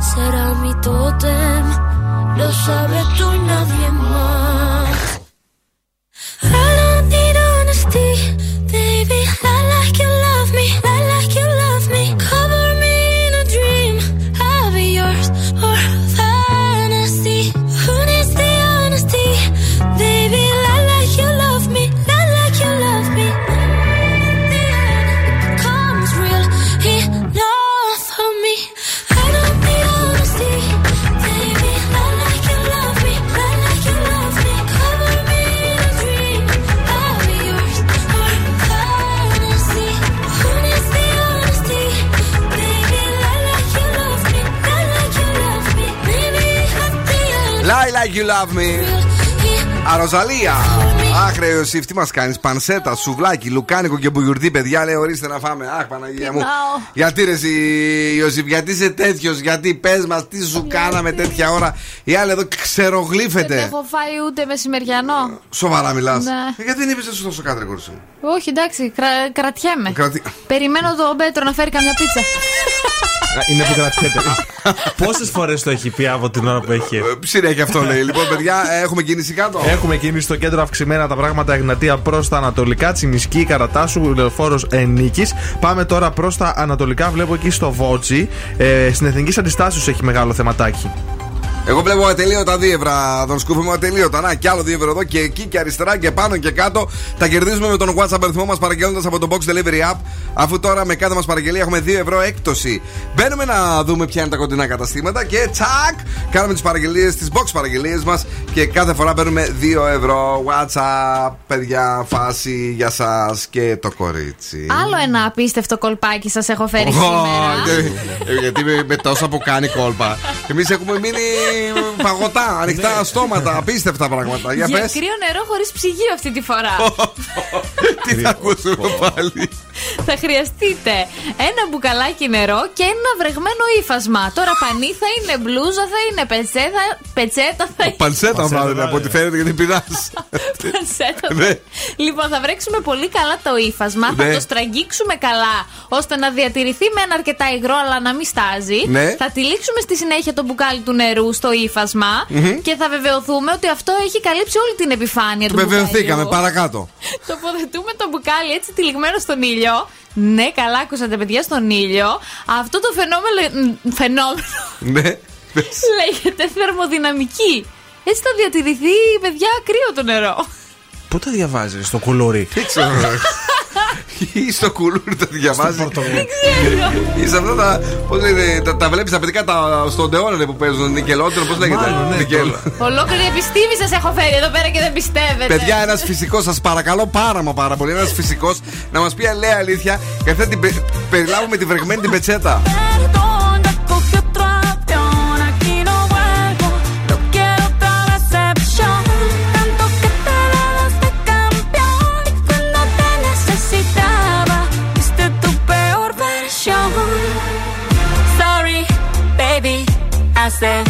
Será mi tótem, lo sabes tú y nadie más. Like you love me. Αροζαλία. Άχρε ο Ιωσήφ, τι μας κάνεις. Πανσέτα, σουβλάκι, λουκάνικο και μπουγιουρδί, παιδιά. Λέει ορίστε να φάμε. Αχ, Παναγία μου. Πεινάω. Γιατί ρε, εσύ, Ιωσήφ, γιατί είσαι τέτοιος, γιατί πες μας, τι σου κάναμε τέτοια ώρα. Η άλλη εδώ Δεν ξερογλύφεται. έχω φάει ούτε μεσημεριανό. Σοβαρά μιλάς. Ναι. Γιατί δεν είπες τόσο τόσο κάτω, κορίτσι μου. Όχι, εντάξει, κρα, κρατιέμαι. Κρατη- Περιμένω τον Πέτρο να φέρει καμιά πίτσα. Είναι που κρατιέται. Πόσες φορές το έχει πει από την ώρα που έχει; Έρθει. Συνέχεια αυτό λέει. Λοιπόν, παιδιά, έχουμε κίνηση κάτω. Έχουμε κίνηση στο κέντρο αυξημένα τα πράγματα Εγνατία προς τα ανατολικά, Τσιμισκή, Καρατάσου, λεωφόρος Ενίκης. Πάμε τώρα προς τα ανατολικά. Βλέπω εκεί στο Βότζι. Ε, στην Εθνική Αντιστάσεως έχει μεγάλο θεματάκι. Εγώ βλέπω ατελείωτα δίευρα. Τον σκούφουμε ατελείωτα. Να, κι άλλο δίευρο εδώ και εκεί και αριστερά και πάνω και κάτω. Τα κερδίζουμε με τον WhatsApp αριθμό μας παραγγέλνοντας από το Box Delivery App. Αφού τώρα με κάθε μας παραγγελία έχουμε 2 ευρώ έκπτωση. Μπαίνουμε να δούμε ποια είναι τα κοντινά καταστήματα και τσακ! Κάνουμε τις παραγγελίες, τις box παραγγελίες μας και κάθε φορά παίρνουμε 2 ευρώ. WhatsApp, παιδιά, φάση για σας και το κορίτσι. Άλλο ένα απίστευτο κολπάκι σας έχω φέρει Ω, σήμερα. και- ε, Γιατί με, με τόσα που κάνει κόλπα. Εμείς έχουμε μείνει παγωτά, ανοιχτά στόματα, απίστευτα πράγματα. Για Για πες κρύο νερό χωρίς ψυγείο αυτή τη φορά. τι θα ακούσουμε πάλι. Θα χρειαστείτε ένα μπουκαλάκι νερό και ένα βρεγμένο ύφασμα. Τώρα πανί θα είναι, μπλούζα θα είναι, πετσέτα, πετσέτα θα είναι. Πανσέτα μάλλον από ό,τι φαίνεται γιατί πεινά. Πανσέτα. Ναι. Λοιπόν, θα βρέξουμε πολύ καλά το ύφασμα, θα Ναι. το στραγγίξουμε καλά ώστε να διατηρηθεί με ένα αρκετά υγρό αλλά να μην στάζει. Ναι. Θα τυλίξουμε στη συνέχεια το μπουκάλι του νερού στο ύφασμα Μμμ. και θα βεβαιωθούμε ότι αυτό έχει καλύψει όλη την επιφάνεια του Βεβαιωθήκαμε, μπουκαλιού. παρακάτω. Τοποθετούμε το μπουκάλι έτσι τυλιγμένο στον ήλιο. Ναι, καλά ακούσατε, παιδιά, στον ήλιο. Αυτό το φαινόμενο, φαινόμενο Ναι. λέγεται θερμοδυναμική. Έτσι θα διατηρηθεί, παιδιά, κρύο το νερό. Πού τα διαβάζεις στο κουλούρι; Τι ξέρω. Ή στο κουλούρι το διαβάζει. Δεν ξέρω. Ή σε αυτά τα. Πώς λέγεται, τα, τα βλέπεις τα παιδικά τα, στον Ντεόνερ που παίζουν. Νικελότερο, πώς λέγεται. Μάλλον, ναι, Νικέλ. Ολόκληρη επιστήμη σας έχω φέρει εδώ πέρα και δεν πιστεύετε. Παιδιά, ένας φυσικός, σας παρακαλώ πάρα μα πάρα πολύ. Ένας φυσικός να μας πει λέει αλήθεια και θα την πε- περιλάβουμε τη βρεγμένη την πετσέτα. say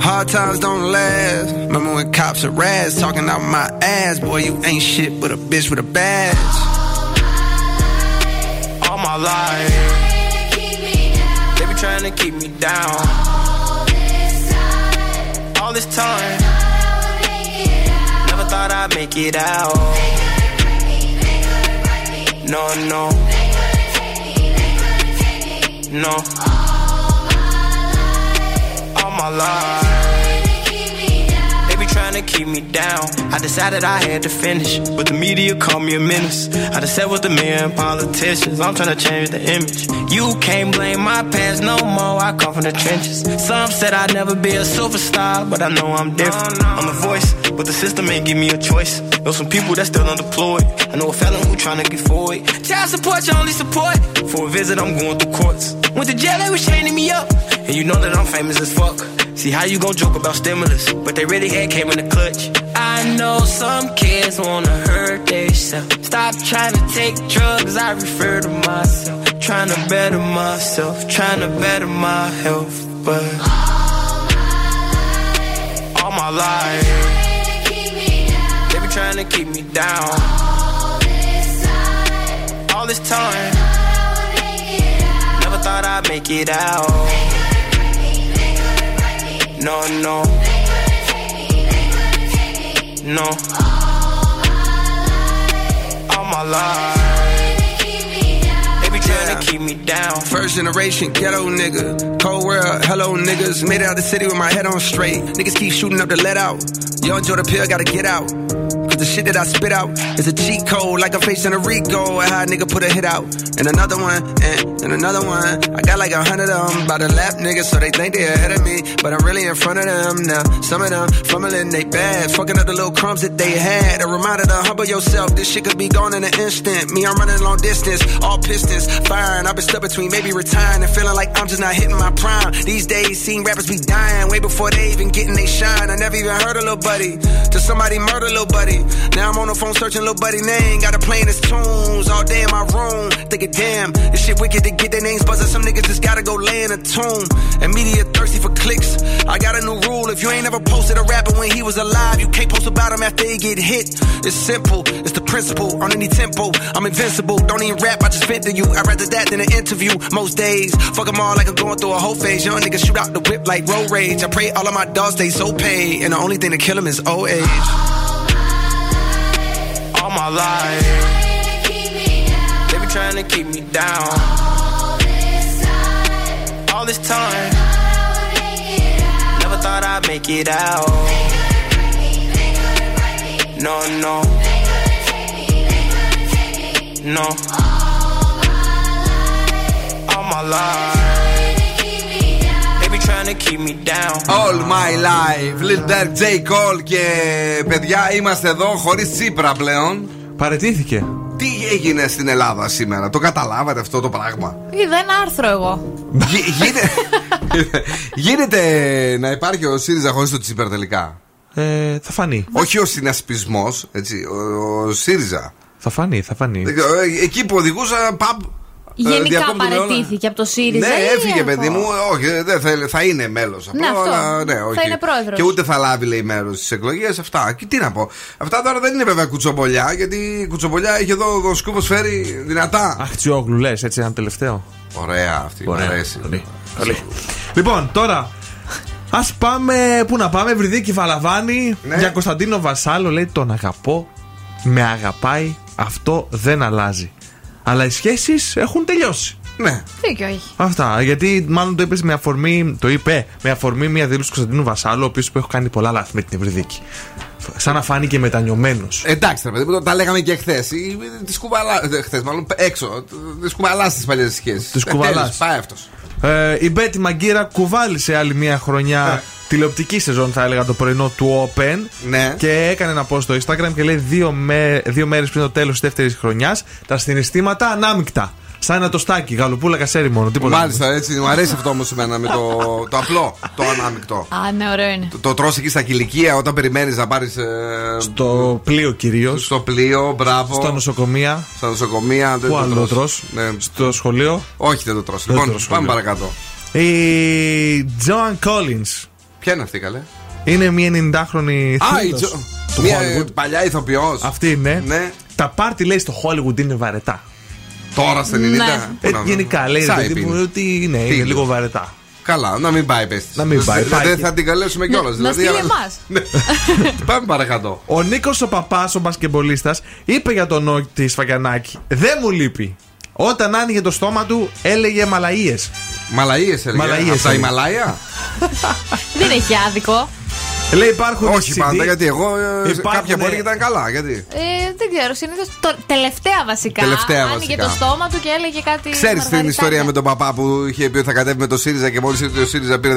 Hard times don't last. Remember when cops are rats talking out my ass? Boy, you ain't shit but a bitch with a badge. All my life, they be trying to keep me down. All this time, all this time. never thought I'd make it out. No, no, Make 'em take me, make 'em take me, no. My life, they be trying to keep me down. I decided I had to finish, but the media called me a menace. I just sat with the men politicians. I'm trying to change the image. You can't blame my past no more. I come from the trenches. Some said I'd never be a superstar, but I know I'm different. I'm a voice, but the system ain't give me a choice. Know some people that still unemployed. I know a felon who tryna get forward. Child support, your only support. For a visit, I'm going through courts. Went to jail, they was chaining me up. And you know that I'm famous as fuck. See how you gon' joke about stimulus, but they really had came in the clutch. I know some kids wanna hurt themselves. Stop trying to take drugs, I refer to myself. Trying to better myself, trying to better my health, but all my life they be trying to keep me down. All this time, never thought I'd make it out. No, no. No. All my life. They be trying to keep me down. First generation ghetto nigga. Cold world, hello niggas. Made it out the city with my head on straight. Niggas keep shooting up the let out. Young Joe the pill gotta get out. Cause the shit that I spit out is a cheat code, like I'm facing a Rico. How a nigga put a hit out. And another one, and, and another one. I got like a hundred of them by the lap niggas, so they think they ahead of me. But I'm really in front of them now. Some of them fumbling they bad, fucking up the little crumbs that they had. A reminder to humble yourself, this shit could be gone in an instant. Me, I'm running long distance, all pistons firing. I've been stuck between maybe retiring and feeling like I'm just not hitting my prime. These days, seeing rappers be dying way before they even getting they shine. I never even heard a little buddy till somebody murder a little buddy. Now I'm on the phone searching little buddy name. Got to playing his tunes all day in my room. Thinking, damn, this shit wicked to get their names buzzing. Some niggas just gotta go lay in a tomb. And media thirsty for clicks. I got a new rule. If you ain't ever posted a rapper when he was alive, you can't post about him after he get hit. It's simple. It's the principle. On any tempo, I'm invincible. Don't even rap, I just vent to you. I'd rather that than an interview. Most days, fuck them all like I'm going through a whole phase. Young niggas shoot out the whip like road rage. I pray all of my dogs stay so paid. And the only thing to kill them is old age. All my life. They be trying to keep me down. All this time. Never thought I'd make it out. No, no. No. All my life. They be trying to keep me down. All my life. Lil Durk, J. Cole και παιδιά είμαστε εδώ χωρί Τσίπρα πλέον. Παρετήθηκε. Τι έγινε στην Ελλάδα σήμερα, το καταλάβατε αυτό το πράγμα; Είδα ένα άρθρο εγώ. Γι- γίνεται, γίνεται να υπάρχει ο ΣΥΡΙΖΑ χωρίς το Τσίπρα τελικά; Ε, θα φανεί. Όχι ο συνασπισμός, έτσι, ο, ο ΣΥΡΙΖΑ. Θα φανεί, θα φανεί. Δεν ξέρω, ε, Εκεί που οδηγούσα, παμπ. Ε, Γενικά διακόπτουν όλα. παρετήθηκε από το ΣΥΡΙΖΑ. Ναι, ή έφυγε, από- παιδί μου. Όχι, δεν θα, θα είναι μέλος. Ναι, αυτό. Θα είναι πρόεδρος. Και ούτε θα λάβει, λέει, μέρος στις εκλογές. Αυτά. Και τι να πω. Αυτά τώρα δεν είναι βέβαια κουτσομπολιά, γιατί η κουτσομπολιά έχει εδώ ο Σκούβος φέρει δυνατά. Αχτσιόγλου λες, έτσι ένα τελευταίο. Ωραία αυτή, μου Ωραία. αρέσει. Πολύ. Λοιπόν, τώρα. Α πάμε. Πού να πάμε, Βρυδίκη Βαλαβάνη. Ναι. Για Κωνσταντίνο Βασάλο λέει: Τον αγαπώ, με αγαπάει, αυτό δεν αλλάζει. Αλλά οι σχέσεις έχουν τελειώσει. Ναι. Δίκιο έχει. Αυτά. Γιατί μάλλον το είπες με αφορμή, το είπε με αφορμή μια δήλωση του Κωνσταντίνου Βασάλου, ο οποίος έχω κάνει πολλά λάθη με την Ευρυδίκη. Σαν να φάνηκε μετανιωμένος. Εντάξει, ρε παιδί μου, τα λέγαμε και χθες. Τη κουβαλά. Χθες, μάλλον έξω. Τη κουβαλάς τις παλιές σχέσεις. Τις κουβαλάς. Πάει αυτός. Ε, η Μπέτη Μαγκύρα κουβάλισε άλλη μια χρονιά τηλεοπτική σεζόν, θα έλεγα, το πρωινό του Open. Ναι. Και έκανε ένα post στο Instagram και λέει δύο, με, δύο μέρες πριν το τέλος της δεύτερης χρονιάς τα συναισθήματα ανάμεικτα. Σαν ένα τοστάκι, γαλοπούλα κασέρι μόνο. Τίποτα. Μάλιστα, έτσι. Μου αρέσει αυτό όμως εμένα με το, το απλό, το ανάμεικτο. Α, ναι, ωραίο είναι. Το, το τρως εκεί στα κηλικία όταν περιμένεις να πάρεις. Στο πλοίο κυρίως. Στο πλοίο, μπράβο. Στα νοσοκομεία. Στα νοσοκομεία. Δεν Πού το άλλο το τρως. τρως; Ναι. Στο σχολείο; Όχι, δεν το τρως. Δεν Λοιπόν, το τρως πάμε σχολείο. παρακάτω. Η Τζοαν Collins. Ποια είναι αυτή, καλέ; Είναι μια 90χρονη Α, η θρύλος Τζο- του Μια Hollywood. παλιά ηθοποιός. Αυτή είναι. Ναι. Τα πάρτι λέει στο Hollywood είναι βαρετά. Τώρα στα 90. Ναι. Πού Ε, να- γενικά λέει ρε Σάιπ παιδί μου είναι. ότι είναι, Τι είναι είναι; λίγο βαρετά. Καλά, να μην πάει, πες της. Να μην πάει, Δεν- πάει. Δεν θα την καλέσουμε κιόλας. Να στείλει εμάς. Ναι. Πάμε παρακάτω. Ο Νίκος ο παπάς, ο μπασκεμπολίστας, είπε για τον Νόκη Σφαγιανάκη: Δεν μου λείπει. Όταν άνοιγε το στόμα του, έλεγε μαλαίες. Μαλαίες έλεγε. Μαλαΐες Από τα έλεγε. Ιμαλάια. Δεν έχει άδικο. Λέει υπάρχουν Όχι CD. πάντα, γιατί εγώ ε, Υπάρχουν, κάποια πόλη ε, ήταν καλά. Γιατί. Ε, δεν ξέρω, συνήθως τελευταία βασικά. Τελευταία Άνοιγε βασικά. το στόμα του και έλεγε κάτι. Ξέρεις την μαργαριτάκια. ιστορία με τον παπά που είχε πει ότι θα κατέβει με το ΣΥΡΙΖΑ και μόλις ήρθε ο ΣΥΡΙΖΑ πήρε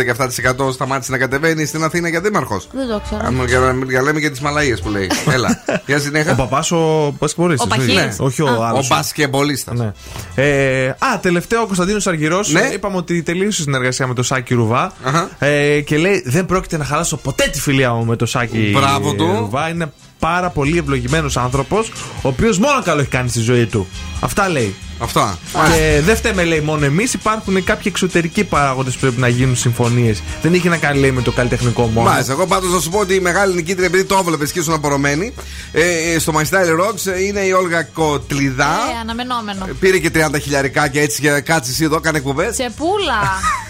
17% σταμάτησε να κατεβαίνει στην Αθήνα για δήμαρχο. Δεν το ξέρω. Αν για, να- για λέμε και τις μαλαίε που λέει. Έλα. Για συνέχεια. Ο παπάς ο μπασκεμπολίστα. Ο Παχής. Ναι. Όχι ο Α. άλλος. Ο μπασκεμπολίστα. Ναι. Ε, α, τελευταίο ο Κωνσταντίνος Αργυρός. Ναι. Είπαμε ότι τελείωσε η συνεργασία με τον Σάκη Ρουβά. Αχα. Ε, και λέει: Δεν πρόκειται να χαλάσω ποτέ τη φιλία μου με τον Σάκη Μπράβο του. Ρουβά. Είναι πάρα πολύ ευλογημένος άνθρωπος, ο οποίος μόνο καλό έχει κάνει στη ζωή του. Αυτά λέει. Αυτά. Και δεν φταίμε, λέει, μόνο εμείς. Υπάρχουν κάποιοι εξωτερικοί παράγοντες που πρέπει να γίνουν συμφωνίες. Δεν έχει να κάνει, λέει, με το καλλιτεχνικό μόνο. Μάλιστα, εγώ πάντως να σου πω ότι η μεγάλη νικήτρια, επειδή το έβλεπες και ήσουν απορωμένη, ε, ε, στο My Style Rocks ε, είναι η Όλγα Κοτλιδά. Ε, αναμενόμενο. Πήρε και 30 χιλιαρικά και έτσι για κάτσει εσύ εδώ, κάνε εκπομπές. Τσεπούλα.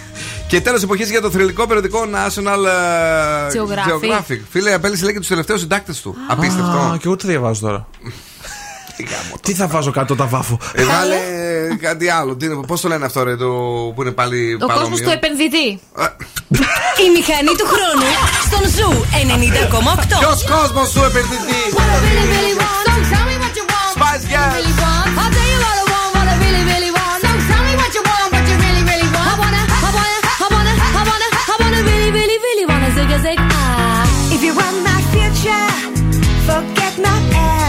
Και τέλος εποχής για το θρηλυκό περιοδικό National ε, Geographic. Φίλε, απέλησε λέει και τους τελευταίους συντάκτες του. Α, Απίστευτο. και εγώ τι διαβάζω τώρα; Τι θα βάζω κάτω τα βάφω; Ε, βάλε κάτι άλλο. Πώς το λένε αυτό, ρε, το που είναι πάλι Ο κόσμος παρόμοιο. του επενδυτή. Η μηχανή του χρόνου στον Zoo 90,8. Ποιος κόσμος σου επενδυτή; Spice Girls. Forget my past.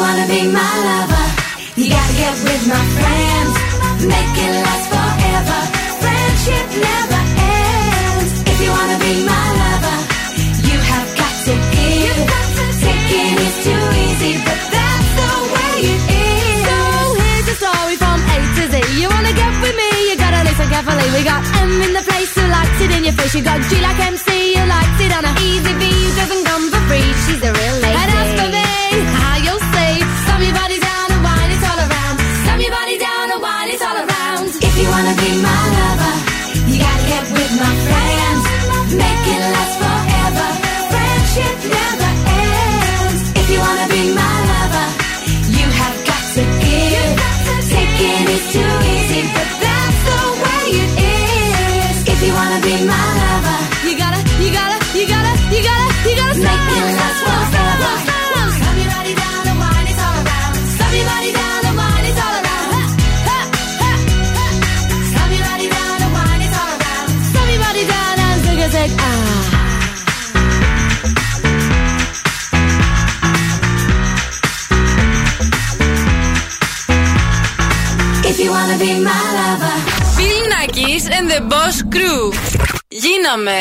Wanna be my lover, you gotta get with my friends. Make it last forever. Friendship never ends. If you wanna be my lover, you have got to give. Taking is too easy, but that's the way it is. So here's the story from A to Z. You wanna get with me, you gotta listen carefully. We got M in the place who likes it in your face. You got G like MC, who likes it on a easy V who doesn't come for free. She's a real lady. you wanna be my lover. Bill Nackis and the Boss Crew. Γίναμε.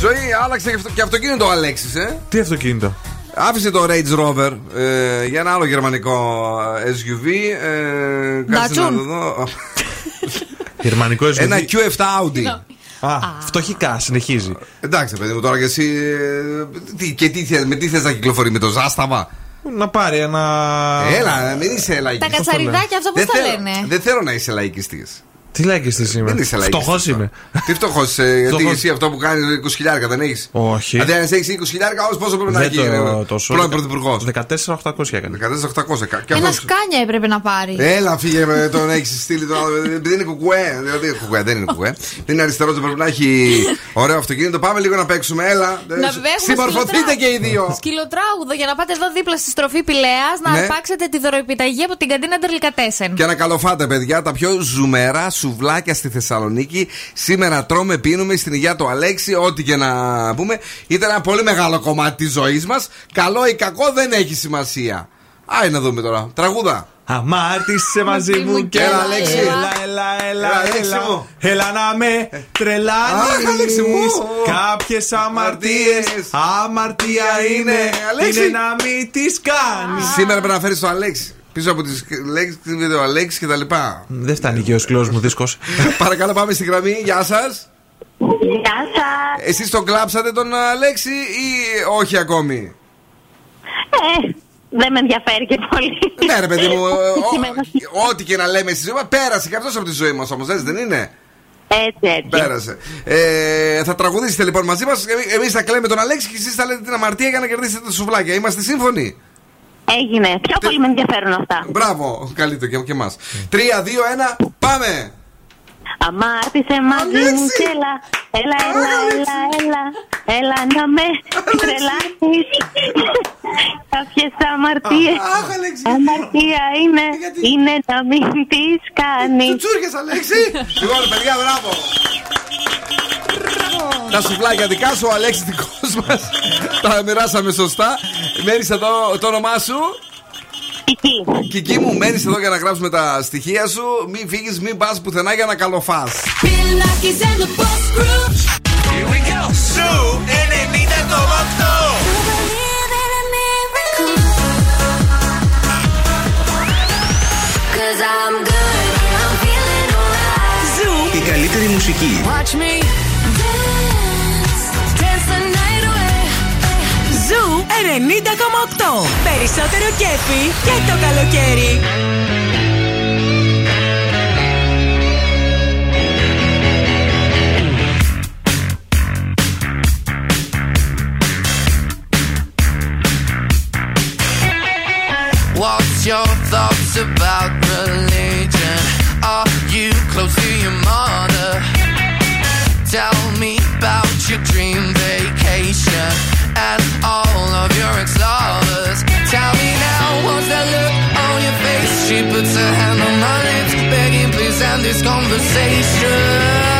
Ζωή, άλλαξε και αυτο- και αυτοκίνητο ο Αλέξης, ε. Τι αυτοκίνητο; Άφησε το Range Rover ε, για ένα άλλο γερμανικό SUV. Ε, κάτσε Datsun. να το δω. Γερμανικό SUV. Ένα Q7 Audi. Α, φτωχικά, συνεχίζει. Εντάξει, παιδί μου, τώρα και εσύ. ε, τι, και τι, θε- με τι θες να κυκλοφορεί, με το Ζάσταμα; Να πάρει ένα. Έλα, μην είσαι λαϊκιστής. Τα κατσαριδάκια αυτά πώς Δεν τα θέλω- λένε; Δεν θέλω να είσαι λαϊκιστής. Τι λέει και εσύ σήμερα. Δεν είσαι λαϊκιστής. Φτωχός είμαι. Τι φτωχός, γιατί Φτωχός. εσύ αυτό που κάνει 20 χιλιάρικα δεν έχεις; Όχι. Αν δεν έχεις 20 χιλιάρικα, όλο πόσο πρέπει να Δεν έχει. ε, το τόσο. Πρώην πρωθυπουργός; 14.800 έκανε. 14.800. Και Ένα αυτός- σκάνια έπρεπε να πάρει. Έλα, φύγε με τον έχεις στείλει τον άλλο. Επειδή είναι κουκουέ. Δηλαδή, κουκουέ, δεν είναι κουκουέ. Δεν είναι αριστερός, δεν πρέπει να έχει ωραίο αυτοκίνητο. Πάμε λίγο να παίξουμε. Έλα. Να έχουμε Συμμορφωθείτε σκυλοτράγουδο. και οι δύο. Σκυλοτράγουδο για να πάτε εδώ δίπλα στη στροφή Πηλέα να Ναι. αρπάξετε τη δωροεπιταγή από την καντίνα Ντερλικατέσεν. Και να καλοφάτε, παιδιά, τα πιο ζουμερά σουβλάκια στη Θεσσαλονίκη. Σήμερα τρώμε, πίνουμε στην υγεία του Αλέξη, ό,τι και να πούμε. Ήταν ένα πολύ μεγάλο κομμάτι της ζωής μας. Καλό ή κακό δεν έχει σημασία. Άι να δούμε τώρα. Τραγούδα. Αμάρτησε μαζί μου και Έλα, έλα, Αλέξη. έλα, έλα, έλα, Έλα, Αλέξη έλα, μου. έλα να με Αχ, Αλέξη τρελάνεις μου. Κάποιες αμαρτίες Αμαρτία είναι Αλέξη. Είναι να μην τις κάνεις Σήμερα πρέπει να φέρεις το Αλέξη. Πίσω από τις λέξεις κρύβεται ο Αλέξης και τα λοιπά. Δεν φτάνει και ο σκλός μου δίσκος Παρακαλώ, πάμε στη γραμμή. Γεια σας. Γεια σας. Εσείς τον κλάψατε τον Αλέξη ή όχι ακόμη; Ε, δεν με ενδιαφέρει και πολύ. Ναι, ρε παιδί μου, ε, ο- Σήμερα. ό,τι και να λέμε στη ζωή μας, πέρασε και αυτός από τη ζωή μας όμως, έτσι δεν είναι; Έτσι, έτσι. Πέρασε. Ε, θα τραγουδήσετε λοιπόν μαζί μας. Εμείς θα κλαίμε τον Αλέξη και εσείς θα λέτε την αμαρτία για να κερδίσετε τα σουβλάκια. Είμαστε σύμφωνοι; Έγινε. Πιο πολύ με ενδιαφέρουν αυτά. Μπράβο, καλύτερο και, και εμάς. 3, 2, 1, πάμε! Αμάρτησε μαζί μου και έλα, έλα, έλα, έλα, έλα, έλα να με τρελάνεις Κάποιες αμαρτίες, Αχ, Αλέξη. αμαρτία είναι, είναι να μην τις κάνεις Τσούρκες, Αλέξη! λοιπόν, παιδιά, μπράβο! Τα σουβλάκια δικά σου, ο Αλέξη δικός μας. Τα μοιράσαμε σωστά. Μένει εδώ το όνομά σου. Κική. Κική μου, μένεις εδώ για να γράψουμε τα στοιχεία σου. Μην φύγεις, μην πας πουθενά για να καλοφάς. Bill Nackis and the Boss Crew. Here we go. Zoo 90,8. Cause I'm good, I'm feeling alright. Zoo Η καλύτερη μουσική. Watch me 90,8. Περισσότερο κέφι και το καλοκαίρι. What's your thoughts about religion? Are you close to your mother? Tell me about your dream vacation and all of your ex-lovers. Tell me now, what's that look on your face? She puts her hand on my lips, begging please end this conversation.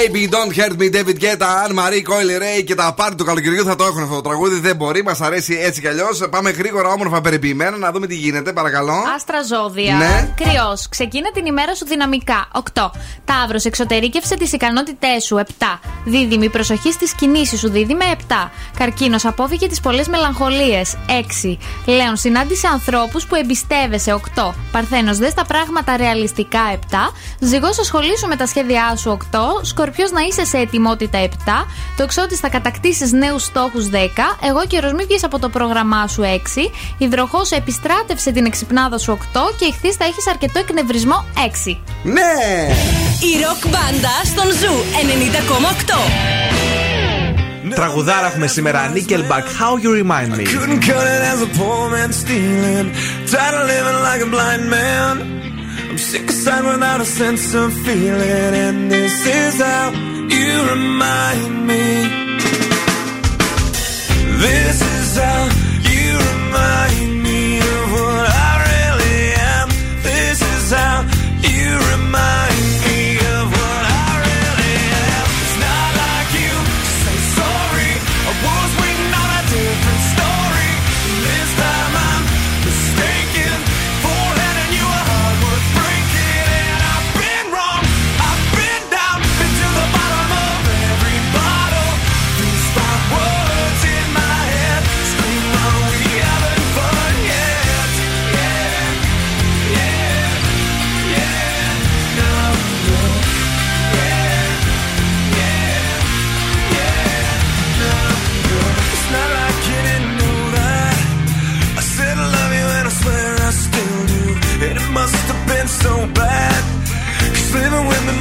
Baby, don't hurt me, David Guetta, Αν Marie, Coily Ray και τα πάρτι του καλοκαιριού θα το έχουν αυτό το τραγούδι. Δεν μπορεί, μας αρέσει έτσι κι αλλιώς. Πάμε γρήγορα, όμορφα, περιποιημένα να δούμε τι γίνεται, παρακαλώ. Άστρα ζώδια. Ναι. Κρυός. Ξεκίνα την ημέρα σου δυναμικά. 8. Ταύρος. Εξωτερήκευσε τις ικανότητές σου. 7. Δίδυμη. Προσοχή στις κινήσεις σου. Δίδυμε 7. Καρκίνος. Απόφυγε τις πολλές μελαγχολίες. 6. Λέων. Συνάντησε ανθρώπους που εμπιστεύεσαι. 8. Παρθένος. Δες τα πράγματα ρεαλιστικά. 7. Ζυγός. Ασχολήσου με τα σχέδιά σου. 8. Σκορπιό. Να είσαι σε ετοιμότητα. 7. Τοξότης. Θα κατακτήσεις νέους στόχους. 10. Αιγόκερω. Μη βγεις από το πρόγραμμά σου. 6. Υδροχόε. Επιστράτευσε την εξυπνάδα σου. 8. Και Ιχθύ. Θα έχεις αρκετό εκνευρισμό. 6. Ναι! Η ροκ μπάντα στον Zoo 90,8. Τραγουδάρα έχουμε σήμερα. Nickelback, How You Remind Me. I'm sick aside without a sense of feeling, and this is how you remind me. This is how you remind me.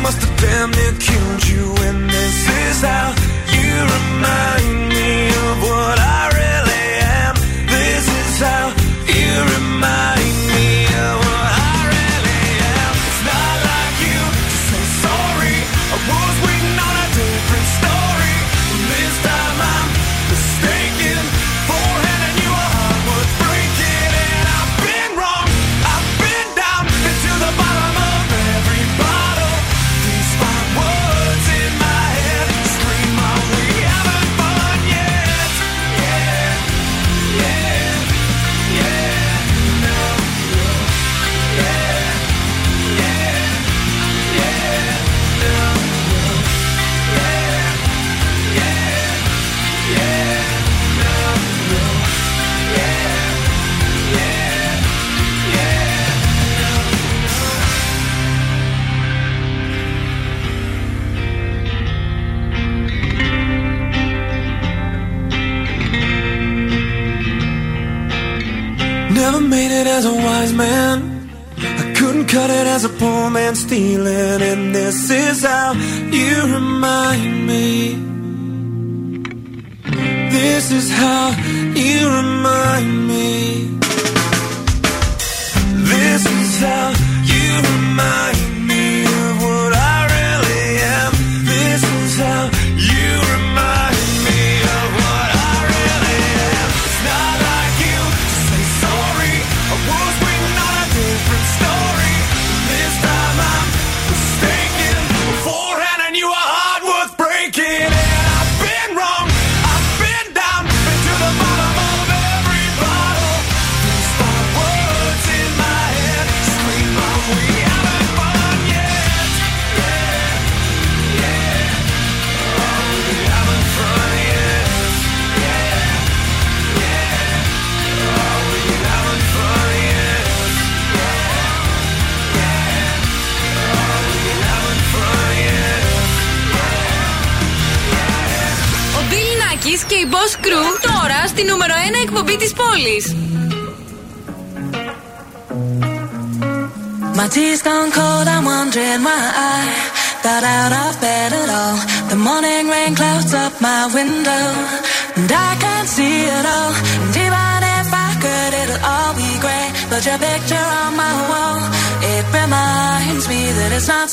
Must have damn near killed you. And this is how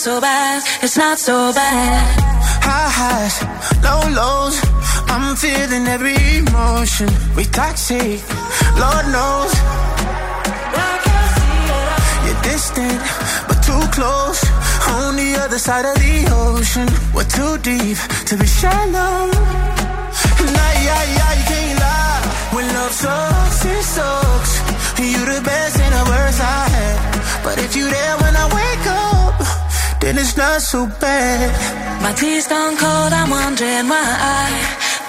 so bad, it's not so bad. High highs, low lows. I'm feeling every emotion. We toxic, Lord knows. You're distant, but too close. On the other side of the ocean. We're too deep to be shallow. Nah, yeah, yeah, you can't lie. When love sucks, it sucks. You're the best and the worst I had. But if you there then it's not so bad. My tea's gone cold, I'm wondering why I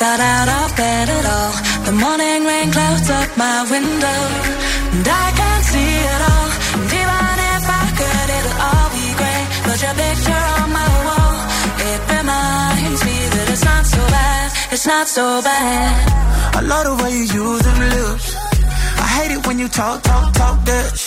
got out of bed at all. The morning rain clouds up my window, and I can't see it all. And even if I could, it'll all be great. But your picture on my wall, it reminds me that it's not so bad, it's not so bad. I love the way you use them lips. I hate it when you talk, talk, talk that.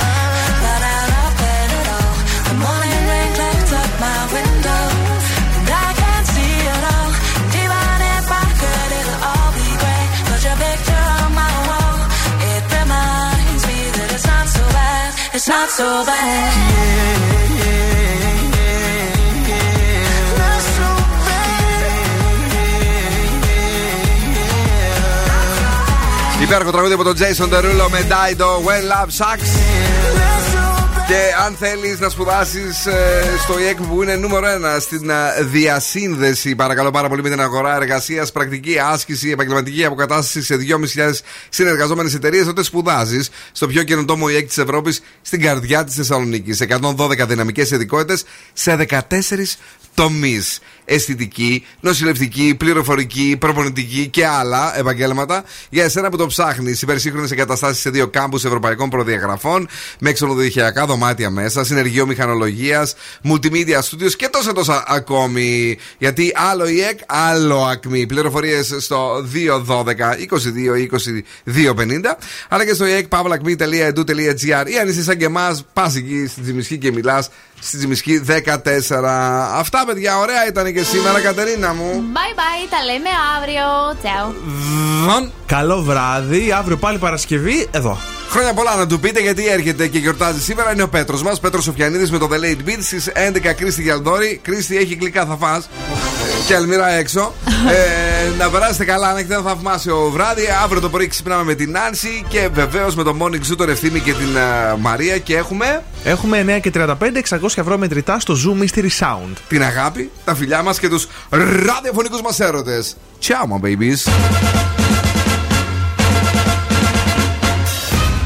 bad, it's not so bad. Υπέροχο τραγούδι από τον Jason Derulo με Dido When Love Sucks. Και αν θέλεις να σπουδάσεις στο ΙΕΚ που είναι νούμερο 1 στην ε, διασύνδεση, παρακαλώ πάρα πολύ με την αγορά εργασίας, πρακτική άσκηση, επαγγελματική αποκατάσταση σε 2.500 συνεργαζόμενες εταιρείες, τότε σπουδάζεις στο πιο καινοτόμο ΙΕΚ της Ευρώπης στην καρδιά της Θεσσαλονίκης. 112 δυναμικές ειδικότητες σε 14 τομείς. Αισθητική, νοσηλευτική, πληροφορική, προπονητική και άλλα επαγγέλματα. Για εσένα που το ψάχνεις, υπερσύγχρονες εγκαταστάσεις σε δύο κάμπους ευρωπαϊκών προδιαγραφών, με ξενοδοχειακά δωμάτια μέσα, συνεργείο μηχανολογίας, multimedia studios και τόσα τόσα ακόμη. Γιατί άλλο η ΕΚ, άλλο ακμή. Πληροφορίες στο 212 22 22 50, αλλά και στο ekpavlakmi.edu.gr ή αν είσαι σαν και εμάς, πας εκεί στην Τζιμισκή και μιλάς στη Τζιμισκή 14. Αυτά, παιδιά, ωραία ήταν και σήμερα, Κατερίνα μου. Bye bye, τα λέμε αύριο. Τσαου. Βαν. Καλό βράδυ, αύριο πάλι Παρασκευή, εδώ. Χρόνια πολλά να του πείτε γιατί έρχεται και γιορτάζει σήμερα. Είναι ο Πέτρος μας, Πέτρος Σοφιανίδης με το The Late Beat στις 11 Κρίστη Γιαλδόρη. Κρίστη έχει γλυκά, θα φας και αλμυρά έξω. ε, να περάσετε καλά, να έχετε ένα θαυμάσιο βράδυ. Αύριο το πρωί ξυπνάμε με την Άνση και βεβαίως με το Morning Zoo, τον Ευθύμη και την ε, Μαρία. Και έχουμε Έχουμε 9 και 35, 600 ευρώ μετρητά στο Zoo Mystery Sound. την αγάπη, τα φιλιά μας και τους ραδιοφωνικούς μας έρωτες. Ciao, my babies.